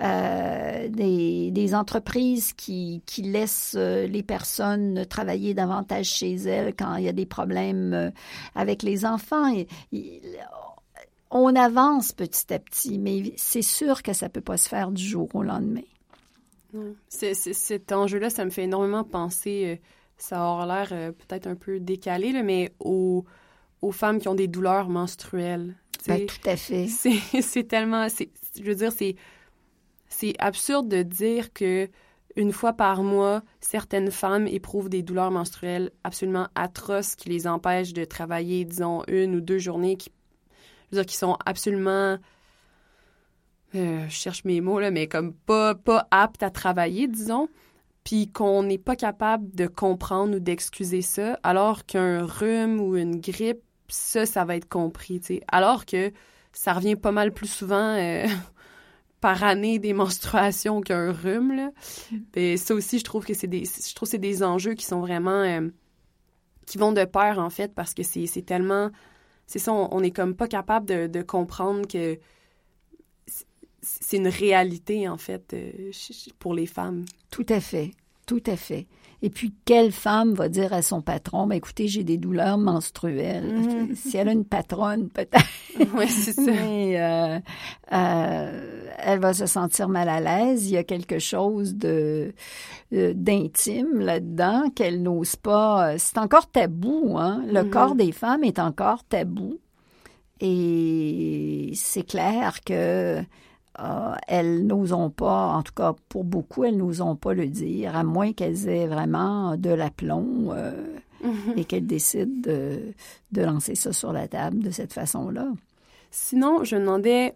euh, des, des entreprises qui, qui laissent euh, les personnes travailler davantage chez elles quand il y a des problèmes euh, avec les enfants. Et- et- on avance petit à petit, mais c'est sûr que ça peut pas se faire du jour au lendemain. Ouais. Cet enjeu-là, ça me fait énormément penser, euh, ça aura l'air euh, peut-être un peu décalé, là, mais aux, aux femmes qui ont des douleurs menstruelles. Ben, tout à fait. (laughs) C'est c'est tellement... Je veux dire, c'est c'est absurde de dire que une fois par mois, certaines femmes éprouvent des douleurs menstruelles absolument atroces qui les empêchent de travailler, disons, une ou deux journées, qui, je veux dire, qui sont absolument... euh, je cherche mes mots, là, mais comme pas, pas aptes à travailler, disons, puis qu'on n'est pas capable de comprendre ou d'excuser ça, alors qu'un rhume ou une grippe, ça, ça va être compris, tu sais. Alors que ça revient pas mal plus souvent euh, (laughs) par année des menstruations qu'un rhume, là. Et ça aussi, je trouve que c'est des, je trouve c'est des enjeux qui sont vraiment, euh, qui vont de pair, en fait, parce que c'est tellement, c'est ça, on, on est comme pas capable de, comprendre que c'est- une réalité, en fait, euh, pour les femmes. Tout à fait, tout à fait. Et puis, quelle femme va dire à son patron, ben, écoutez, j'ai des douleurs menstruelles. Mhm. Si elle a une patronne, peut-être, (laughs) oui, c'est ça. mais euh, euh, elle va se sentir mal à l'aise. Il y a quelque chose de euh, d'intime là-dedans qu'elle n'ose pas. C'est encore tabou, hein. Le Mhm. corps des femmes est encore tabou. Et c'est clair que euh, elles n'osent pas, en tout cas pour beaucoup, elles n'osent pas le dire, à moins qu'elles aient vraiment de l'aplomb euh, et (laughs) qu'elles décident de, de lancer ça sur la table de cette façon-là. Sinon, je me demandais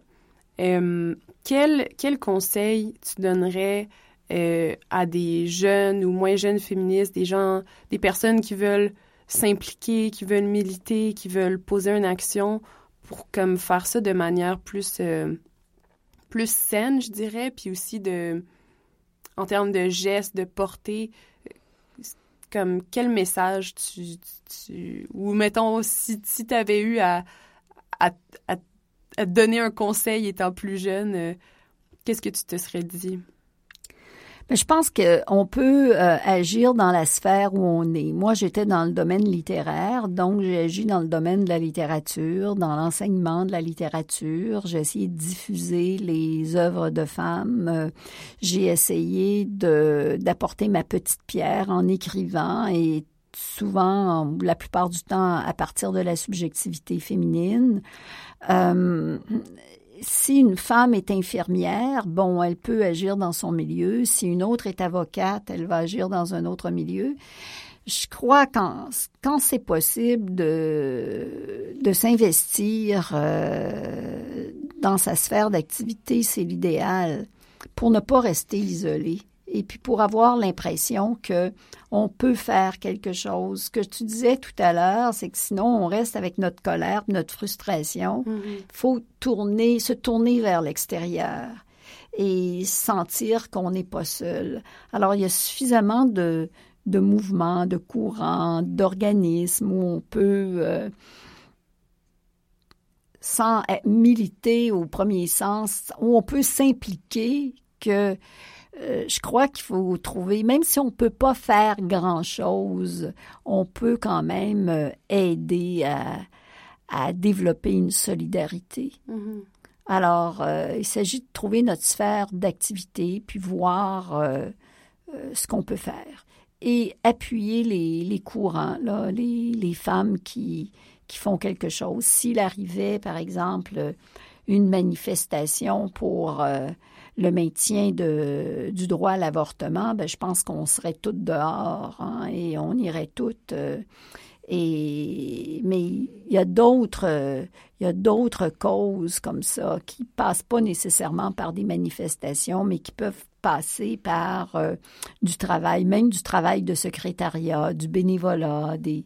euh, quel, quel conseil tu donnerais euh, à des jeunes ou moins jeunes féministes, des gens, des personnes qui veulent s'impliquer, qui veulent militer, qui veulent poser une action pour comme faire ça de manière plus euh, plus saine, je dirais, puis aussi de en termes de gestes, de portée, euh, comme quel message tu, ou mettons si si tu avais eu à à, donner un conseil étant plus jeune, euh, qu'est-ce que tu te serais dit? Mais je pense qu'on peut euh, agir dans la sphère où on est. Moi, j'étais dans le domaine littéraire, donc j'ai agi dans le domaine de la littérature, dans l'enseignement de la littérature. J'ai essayé de diffuser les œuvres de femmes. J'ai essayé de d'apporter ma petite pierre en écrivant et souvent, la plupart du temps, à partir de la subjectivité féminine. Euh, si une femme est infirmière, bon, elle peut agir dans son milieu. Si une autre est avocate, elle va agir dans un autre milieu. Je crois quand, quand c'est possible de, de s'investir euh, dans sa sphère d'activité, c'est l'idéal pour ne pas rester isolé et puis pour avoir l'impression que on peut faire quelque chose. Ce que tu disais tout à l'heure, c'est que sinon on reste avec notre colère, notre frustration. Il faut tourner, se tourner vers l'extérieur et sentir qu'on n'est pas seul. Alors il y a suffisamment de de mouvements, de courants, d'organismes où on peut euh, sans militer au premier sens, où on peut s'impliquer que euh, je crois qu'il faut trouver, même si on ne peut pas faire grand-chose, on peut quand même euh, aider à, à, développer une solidarité. Mm-hmm. Alors, euh, il s'agit de trouver notre sphère d'activité, puis voir ce qu'on peut faire. Et appuyer les, les courants, là, les, les femmes qui, qui font quelque chose. S'il arrivait, par exemple, une manifestation pour le maintien du droit à l'avortement, ben, je pense qu'on serait toutes dehors hein, et on irait toutes. Euh, et, mais il y a d'autres, il y a d'autres causes comme ça qui passent pas nécessairement par des manifestations, mais qui peuvent passer par euh, du travail, même du travail de secrétariat, du bénévolat, des,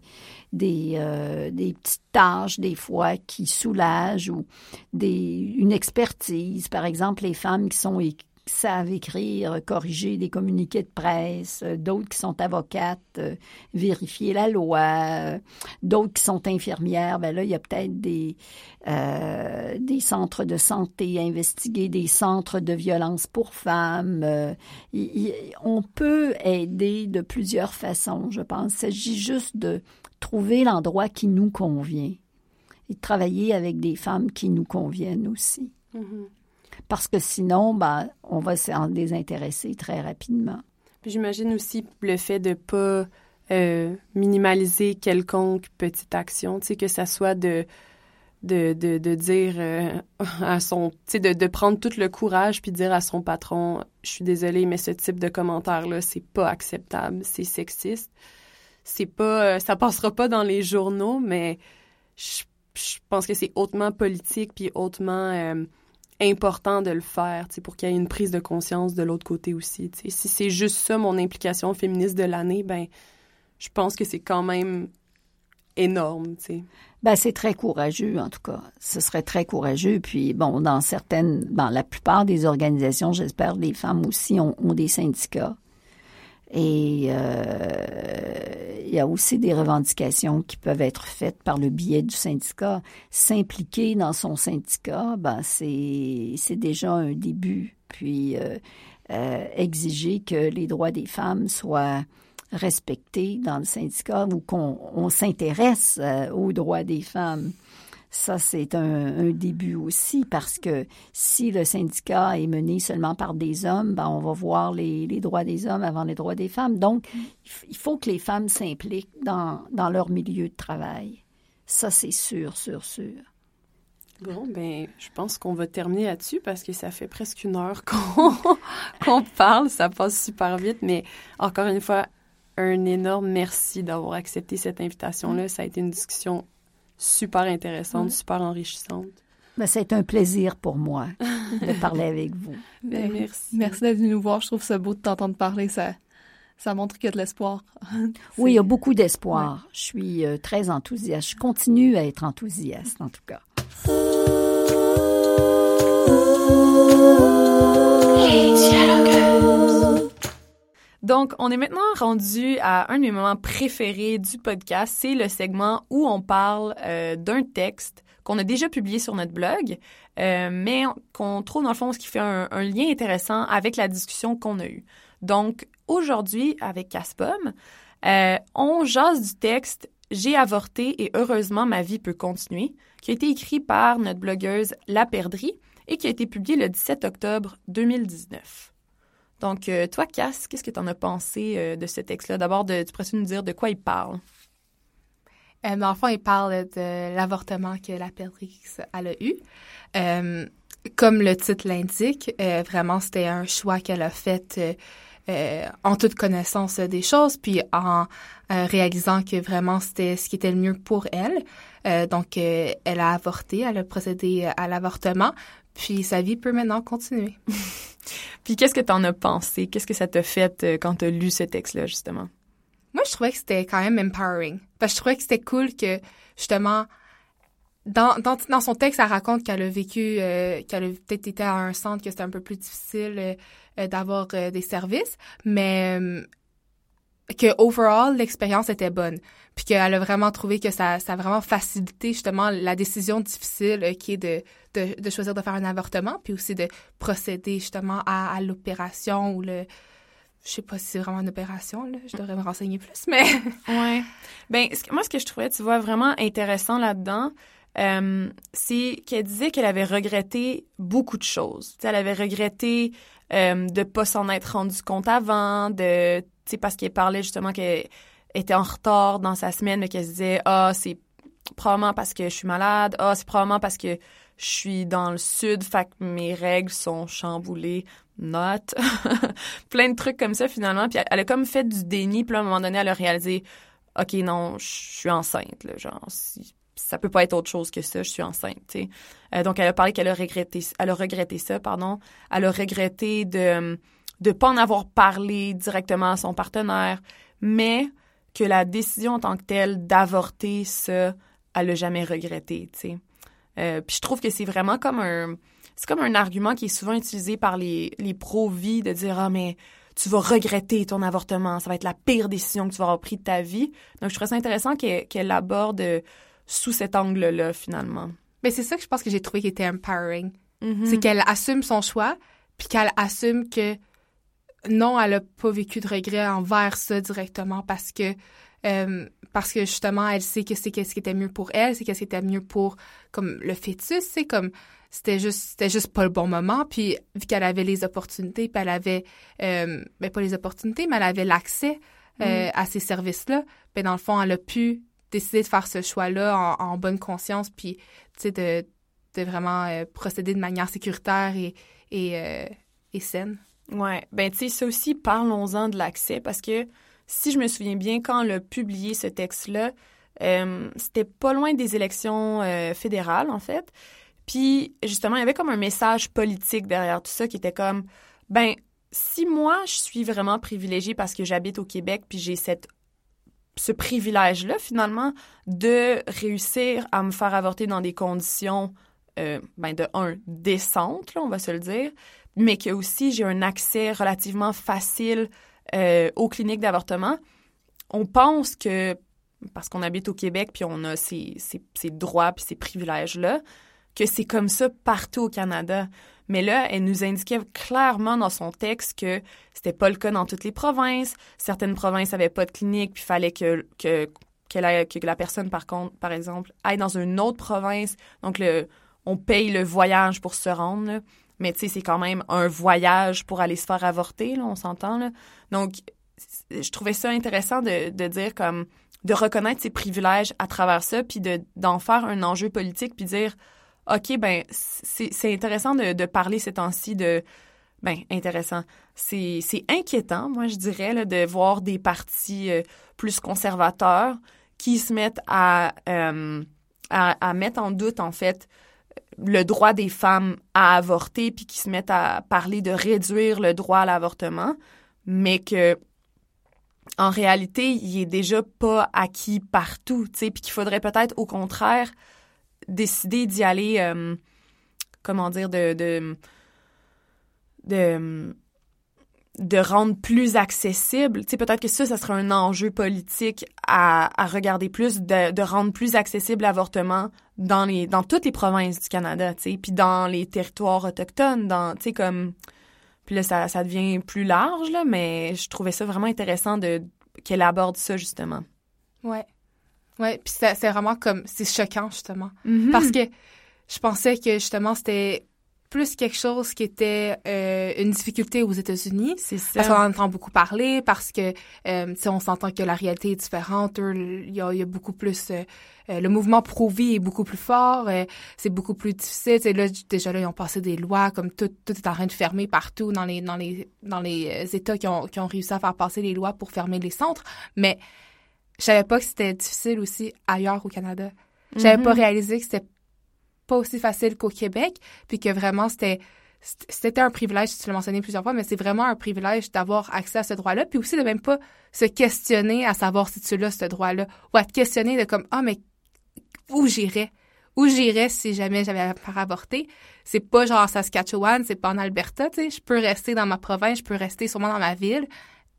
des, euh, des petites tâches des fois qui soulagent ou des, une expertise. Par exemple, les femmes qui sont savent écrire, corriger des communiqués de presse, euh, d'autres qui sont avocates, euh, vérifier la loi, d'autres qui sont infirmières. Ben là, il y a peut-être des, des centres de santé, investiguer des centres de violence pour femmes. on peut aider de plusieurs façons, je pense. Il s'agit juste de trouver l'endroit qui nous convient et de travailler avec des femmes qui nous conviennent aussi. Mm-hmm parce que sinon, ben, on va s'en désintéresser très rapidement. J'imagine aussi le fait de pas euh, minimaliser quelconque petite action, que ça soit de de, de, de dire euh, (laughs) à son, de prendre tout le courage puis dire à son patron, je suis désolée, mais ce type de commentaire-là, c'est pas acceptable, c'est sexiste. C'est pas, euh, ça passera pas dans les journaux, mais je, je pense que c'est hautement politique puis hautement important de le faire, pour qu'il y ait une prise de conscience de l'autre côté aussi. Si c'est juste ça mon implication féministe de l'année, ben je pense que c'est quand même énorme, Ben, c'est très courageux, en tout cas. Ce serait très courageux. Puis, bon, dans certaines, dans la plupart des organisations, j'espère, les femmes aussi ont des syndicats. Et euh, il y a aussi des revendications qui peuvent être faites par le biais du syndicat. S'impliquer dans son syndicat, ben c'est c'est déjà un début. Puis euh, euh, exiger que les droits des femmes soient respectés dans le syndicat ou qu'on s'intéresse aux droits des femmes. Ça, c'est un, début aussi parce que si le syndicat est mené seulement par des hommes, ben, on va voir les, droits des hommes avant les droits des femmes. Donc, il faut que les femmes s'impliquent dans, dans leur milieu de travail. Ça, c'est sûr, sûr, sûr. Bon, ben, je pense qu'on va terminer là-dessus parce que ça fait presque une heure qu'on (laughs) parle. Ça passe super vite, mais encore une fois, un énorme merci d'avoir accepté cette invitation-là. Ça a été une discussion super intéressante, super enrichissante. Ben, c'est un plaisir pour moi de (laughs) parler avec vous. Ben, merci. Merci d'être venu nous voir. Je trouve ça beau de t'entendre parler. Ça, ça montre qu'il y a de l'espoir. (laughs) oui, il y a beaucoup d'espoir. Je suis euh, très enthousiaste. Je continue à être enthousiaste, en tout cas. Donc, on est maintenant rendu à un de mes moments préférés du podcast. C'est le segment où on parle euh, d'un texte qu'on a déjà publié sur notre blog, euh, mais qu'on trouve dans le fond ce qui fait un, lien intéressant avec la discussion qu'on a eue. Donc, aujourd'hui, avec Caspom, euh, on jase du texte J'ai avorté et heureusement ma vie peut continuer, qui a été écrit par notre blogueuse La Perdrie et qui a été publié le 17 octobre 2019. Donc, euh, toi, Cass, qu'est-ce que tu en as pensé euh, de ce texte-là? D'abord, tu pourrais nous dire de quoi il parle? Euh, enfin, il parle de l'avortement que la Perdrix a eu. Euh, comme le titre l'indique, vraiment, c'était un choix qu'elle a fait en toute connaissance des choses, puis en réalisant que vraiment c'était ce qui était le mieux pour elle. donc, elle a avorté, elle a procédé à l'avortement, puis sa vie peut maintenant continuer. (laughs) Puis qu'est-ce que t'en as pensé? Qu'est-ce que ça t'a fait euh, quand t'as lu ce texte-là, justement? Moi, je trouvais que c'était quand même empowering. Parce que je trouvais que c'était cool que, justement, dans, dans, dans son texte, elle raconte qu'elle a vécu, euh, qu'elle a peut-être été à un centre, que c'était un peu plus difficile euh, euh, d'avoir des services, mais que overall l'expérience était bonne, puis qu'elle a vraiment trouvé que ça, ça a vraiment facilité justement la décision difficile qui est de, de, de, choisir de faire un avortement, puis aussi de procéder justement à, à l'opération ou le je sais pas si c'est vraiment une opération, là. Je devrais me renseigner plus, mais. (laughs) ouais. Ben, moi, ce que je trouvais, tu vois, vraiment intéressant là-dedans, euh, c'est qu'elle disait qu'elle avait regretté beaucoup de choses. elle avait regretté euh, de pas s'en être rendu compte avant, de, parce qu'elle parlait justement qu'elle était en retard dans sa semaine, mais qu'elle se disait, ah, c'est probablement parce que je suis malade, ah, c'est probablement parce que je suis dans le sud, fait que mes règles sont chamboulées. Not. (laughs) Plein de trucs comme ça, finalement. Puis elle a comme fait du déni, puis à un moment donné, elle a réalisé, OK, non, je suis enceinte, là, genre, ça peut pas être autre chose que ça, je suis enceinte. Euh, donc, elle a parlé qu'elle a regretté, elle a regretté ça, pardon. Elle a regretté de de pas en avoir parlé directement à son partenaire, mais que la décision en tant que telle d'avorter ça, elle l'a jamais regretté, tu sais. Euh, puis je trouve que c'est vraiment comme un c'est comme un argument qui est souvent utilisé par les, les pro-vie de dire ah mais tu vas regretter ton avortement, ça va être la pire décision que tu vas avoir prise de ta vie. Donc je trouve ça intéressant qu'elle l'aborde sous cet angle-là finalement. Mais c'est ça que je pense que j'ai trouvé qui était empowering. Mm-hmm. C'est qu'elle assume son choix, puis qu'elle assume que non, elle a pas vécu de regret envers ça directement parce que euh, parce que justement elle sait que c'est qu'est-ce qui était mieux pour elle, c'est qu'est-ce qui était mieux pour comme le fœtus, c'est comme c'était juste c'était juste pas le bon moment puis vu qu'elle avait les opportunités puis elle avait euh, ben pas les opportunités mais elle avait l'accès euh, mm. à ces services là ben dans le fond elle a pu décider de faire ce choix là en, bonne conscience puis tu sais de, de vraiment euh, procéder de manière sécuritaire et et, euh, et saine ouais ben tu sais ça aussi parlons-en de l'accès parce que si je me souviens bien quand elle a publié ce texte là c'était pas loin des élections fédérales en fait. Puis justement, il y avait comme un message politique derrière tout ça qui était comme ben si moi je suis vraiment privilégiée parce que j'habite au Québec puis j'ai cette ce privilège là finalement de réussir à me faire avorter dans des conditions euh, ben de un décentes on va se le dire, mais que aussi j'ai un accès relativement facile euh, aux cliniques d'avortement. On pense que parce qu'on habite au Québec puis on a ces, ces, droits puis ces privilèges là, que c'est comme ça partout au Canada. Mais là, elle nous indiquait clairement dans son texte que c'était pas le cas dans toutes les provinces. Certaines provinces avaient pas de clinique, puis fallait que que que la personne par contre, par exemple, aille dans une autre province. Donc on paye le voyage pour se rendre. Mais tu sais, c'est quand même un voyage pour aller se faire avorter, là, on s'entend. Donc, je trouvais ça intéressant de, dire comme de reconnaître ses privilèges à travers ça, puis de d'en faire un enjeu politique, puis dire OK, ben c'est intéressant de, de, parler ces temps-ci de ben intéressant. C'est inquiétant, moi je dirais, de voir des partis euh, plus conservateurs qui se mettent euh, à, à mettre en doute en fait le droit des femmes à avorter puis qui se mettent à parler de réduire le droit à l'avortement, mais que en réalité, il est déjà pas acquis partout, tu sais, puis qu'il faudrait peut-être au contraire décidé d'y aller, euh, comment dire, de, de, de rendre plus accessible. Tu sais, peut-être que ça, ça serait un enjeu politique à, à regarder plus, de, de rendre plus accessible l'avortement dans les dans toutes les provinces du Canada, tu sais, puis dans les territoires autochtones, dans, tu sais, comme... Puis là, ça, ça devient plus large, là, mais je trouvais ça vraiment intéressant de qu'elle aborde ça, justement. Ouais. Ouais, puis c'est vraiment comme c'est choquant justement Mm-hmm. parce que je pensais que justement c'était plus quelque chose qui était euh, une difficulté aux États-Unis. C'est ça. Parce qu'on en entend beaucoup parler, parce que euh, on s'entend que la réalité est différente. Il y a, y a beaucoup plus euh, euh, le mouvement pro-vie est beaucoup plus fort. euh, c'est beaucoup plus difficile. T'sais, là, déjà là, ils ont passé des lois comme tout, tout est en train de fermer partout dans les dans les dans les euh, États qui ont qui ont réussi à faire passer les lois pour fermer les centres. Mais je savais pas que c'était difficile aussi ailleurs au Canada. J'avais Mhm. pas réalisé que c'était pas aussi facile qu'au Québec, puis que vraiment c'était c'était un privilège, tu l'as mentionné plusieurs fois, mais c'est vraiment un privilège d'avoir accès à ce droit-là, puis aussi de même pas se questionner à savoir si tu l'as, ce droit-là, ou à te questionner de comme, ah, mais où j'irais? Où j'irais si jamais j'avais à faire avorter? C'est pas genre en Saskatchewan, c'est pas en Alberta, tu sais. Je peux rester dans ma province, je peux rester sûrement dans ma ville,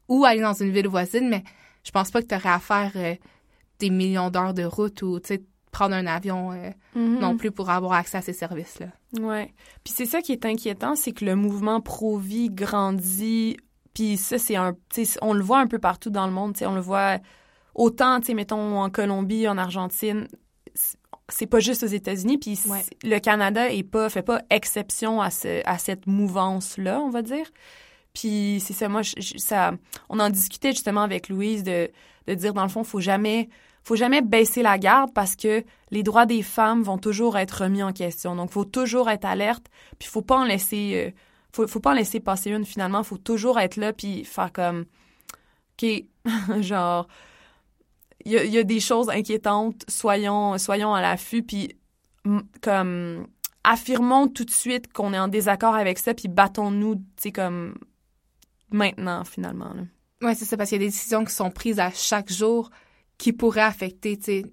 ou aller dans une ville voisine, mais je pense pas que tu aurais à faire euh, des millions d'heures de route ou, tu sais, prendre un avion euh, Mhm. non plus pour avoir accès à ces services-là. Ouais. Puis c'est ça qui est inquiétant, c'est que le mouvement pro-vie grandit. Puis ça, c'est un. On le voit un peu partout dans le monde. tu sais, On le voit autant, tu sais, mettons, en Colombie, en Argentine. C'est- pas juste aux États-Unis. Puis Ouais. le Canada est pas, fait pas exception à, ce, à cette mouvance-là, on va dire. Puis c'est ça, moi, je- ça, on en discutait justement avec Louise de, de dire, dans le fond, faut jamais, faut jamais baisser la garde parce que les droits des femmes vont toujours être remis en question. Donc, faut toujours être alerte, puis faut pas en laisser, euh, faut, pas en laisser passer une finalement. Faut toujours être là puis faire comme, ok, (laughs) genre, il y a, des choses inquiétantes, soyons, soyons à l'affût, puis comme affirmons tout de suite qu'on est en désaccord avec ça, puis battons-nous, tu sais, comme maintenant finalement. Là. Oui, c'est ça, parce qu'il y a des décisions qui sont prises à chaque jour qui pourraient affecter, tu sais,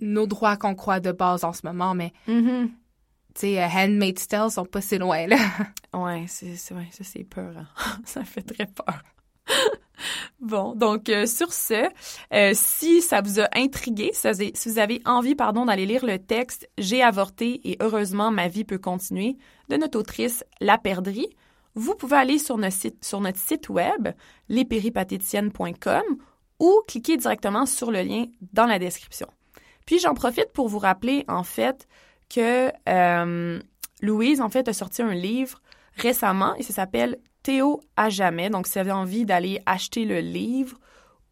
nos droits qu'on croit de base en ce moment, mais, tu sais, euh, Handmaid's Tale sont pas si loin, là. (laughs) Ouais, c'est c'est- ouais, ça c'est peur. (laughs) ça fait très peur. (laughs) bon, donc euh, sur ce, euh, si ça vous a intrigué, si vous avez, si vous avez envie, pardon, d'aller lire le texte J'ai avorté et heureusement ma vie peut continuer de notre autrice La Perdrie, vous pouvez aller sur notre site, sur notre site web lespéripatéticiennes.com ou cliquer directement sur le lien dans la description. Puis j'en profite pour vous rappeler en fait que euh, Louise en fait a sorti un livre récemment et ça s'appelle Théo à jamais. Donc si vous avez envie d'aller acheter le livre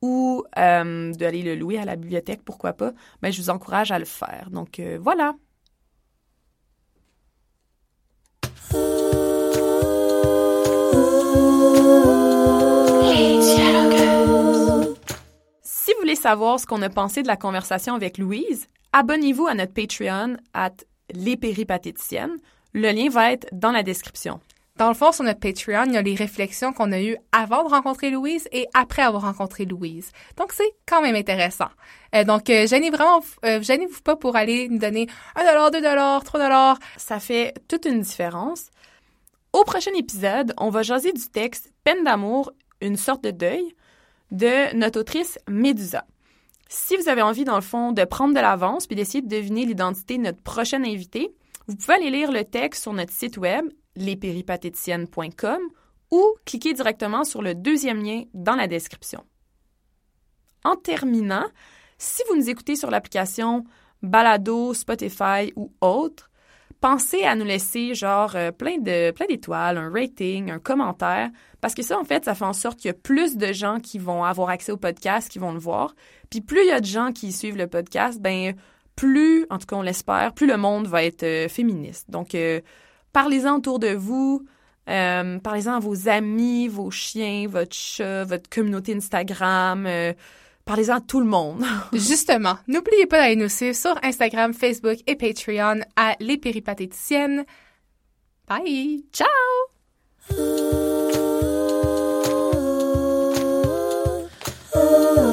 ou euh, d'aller le louer à la bibliothèque, pourquoi pas, ben, je vous encourage à le faire. Donc euh, voilà. Savoir ce qu'on a pensé de la conversation avec Louise, abonnez-vous à notre Patreon at Les Péripatéticiennes. Le lien va être dans la description. Dans le fond, sur notre Patreon, il y a les réflexions qu'on a eues avant de rencontrer Louise et après avoir rencontré Louise. Donc, c'est quand même intéressant. Euh, donc, euh, gênez vraiment, euh, gênez-vous pas pour aller nous donner un dollar, deux dollars, trois dollars. Ça fait toute une différence. Au prochain épisode, on va jaser du texte Peine d'amour, une sorte de deuil de notre autrice Médusa. Si vous avez envie, dans le fond, de prendre de l'avance puis d'essayer de deviner l'identité de notre prochaine invité, vous pouvez aller lire le texte sur notre site web lespéripatéticiennes.com ou cliquer directement sur le deuxième lien dans la description. En terminant, si vous nous écoutez sur l'application Balado, Spotify ou autre, pensez à nous laisser genre euh, plein de plein d'étoiles, un rating, un commentaire parce que ça en fait ça fait en sorte qu'il y a plus de gens qui vont avoir accès au podcast, qui vont le voir. Plus il y a de gens qui suivent le podcast, ben plus, en tout cas on l'espère, plus le monde va être euh, féministe. Donc euh, parlez-en autour de vous, euh, parlez-en à vos amis, vos chiens, votre chat, votre communauté Instagram. Parlez-en à tout le monde. (laughs) Justement, n'oubliez pas d'aller nous suivre sur Instagram, Facebook et Patreon à Les Péripatéticiennes. Bye! Ciao! Ah, ah, ah,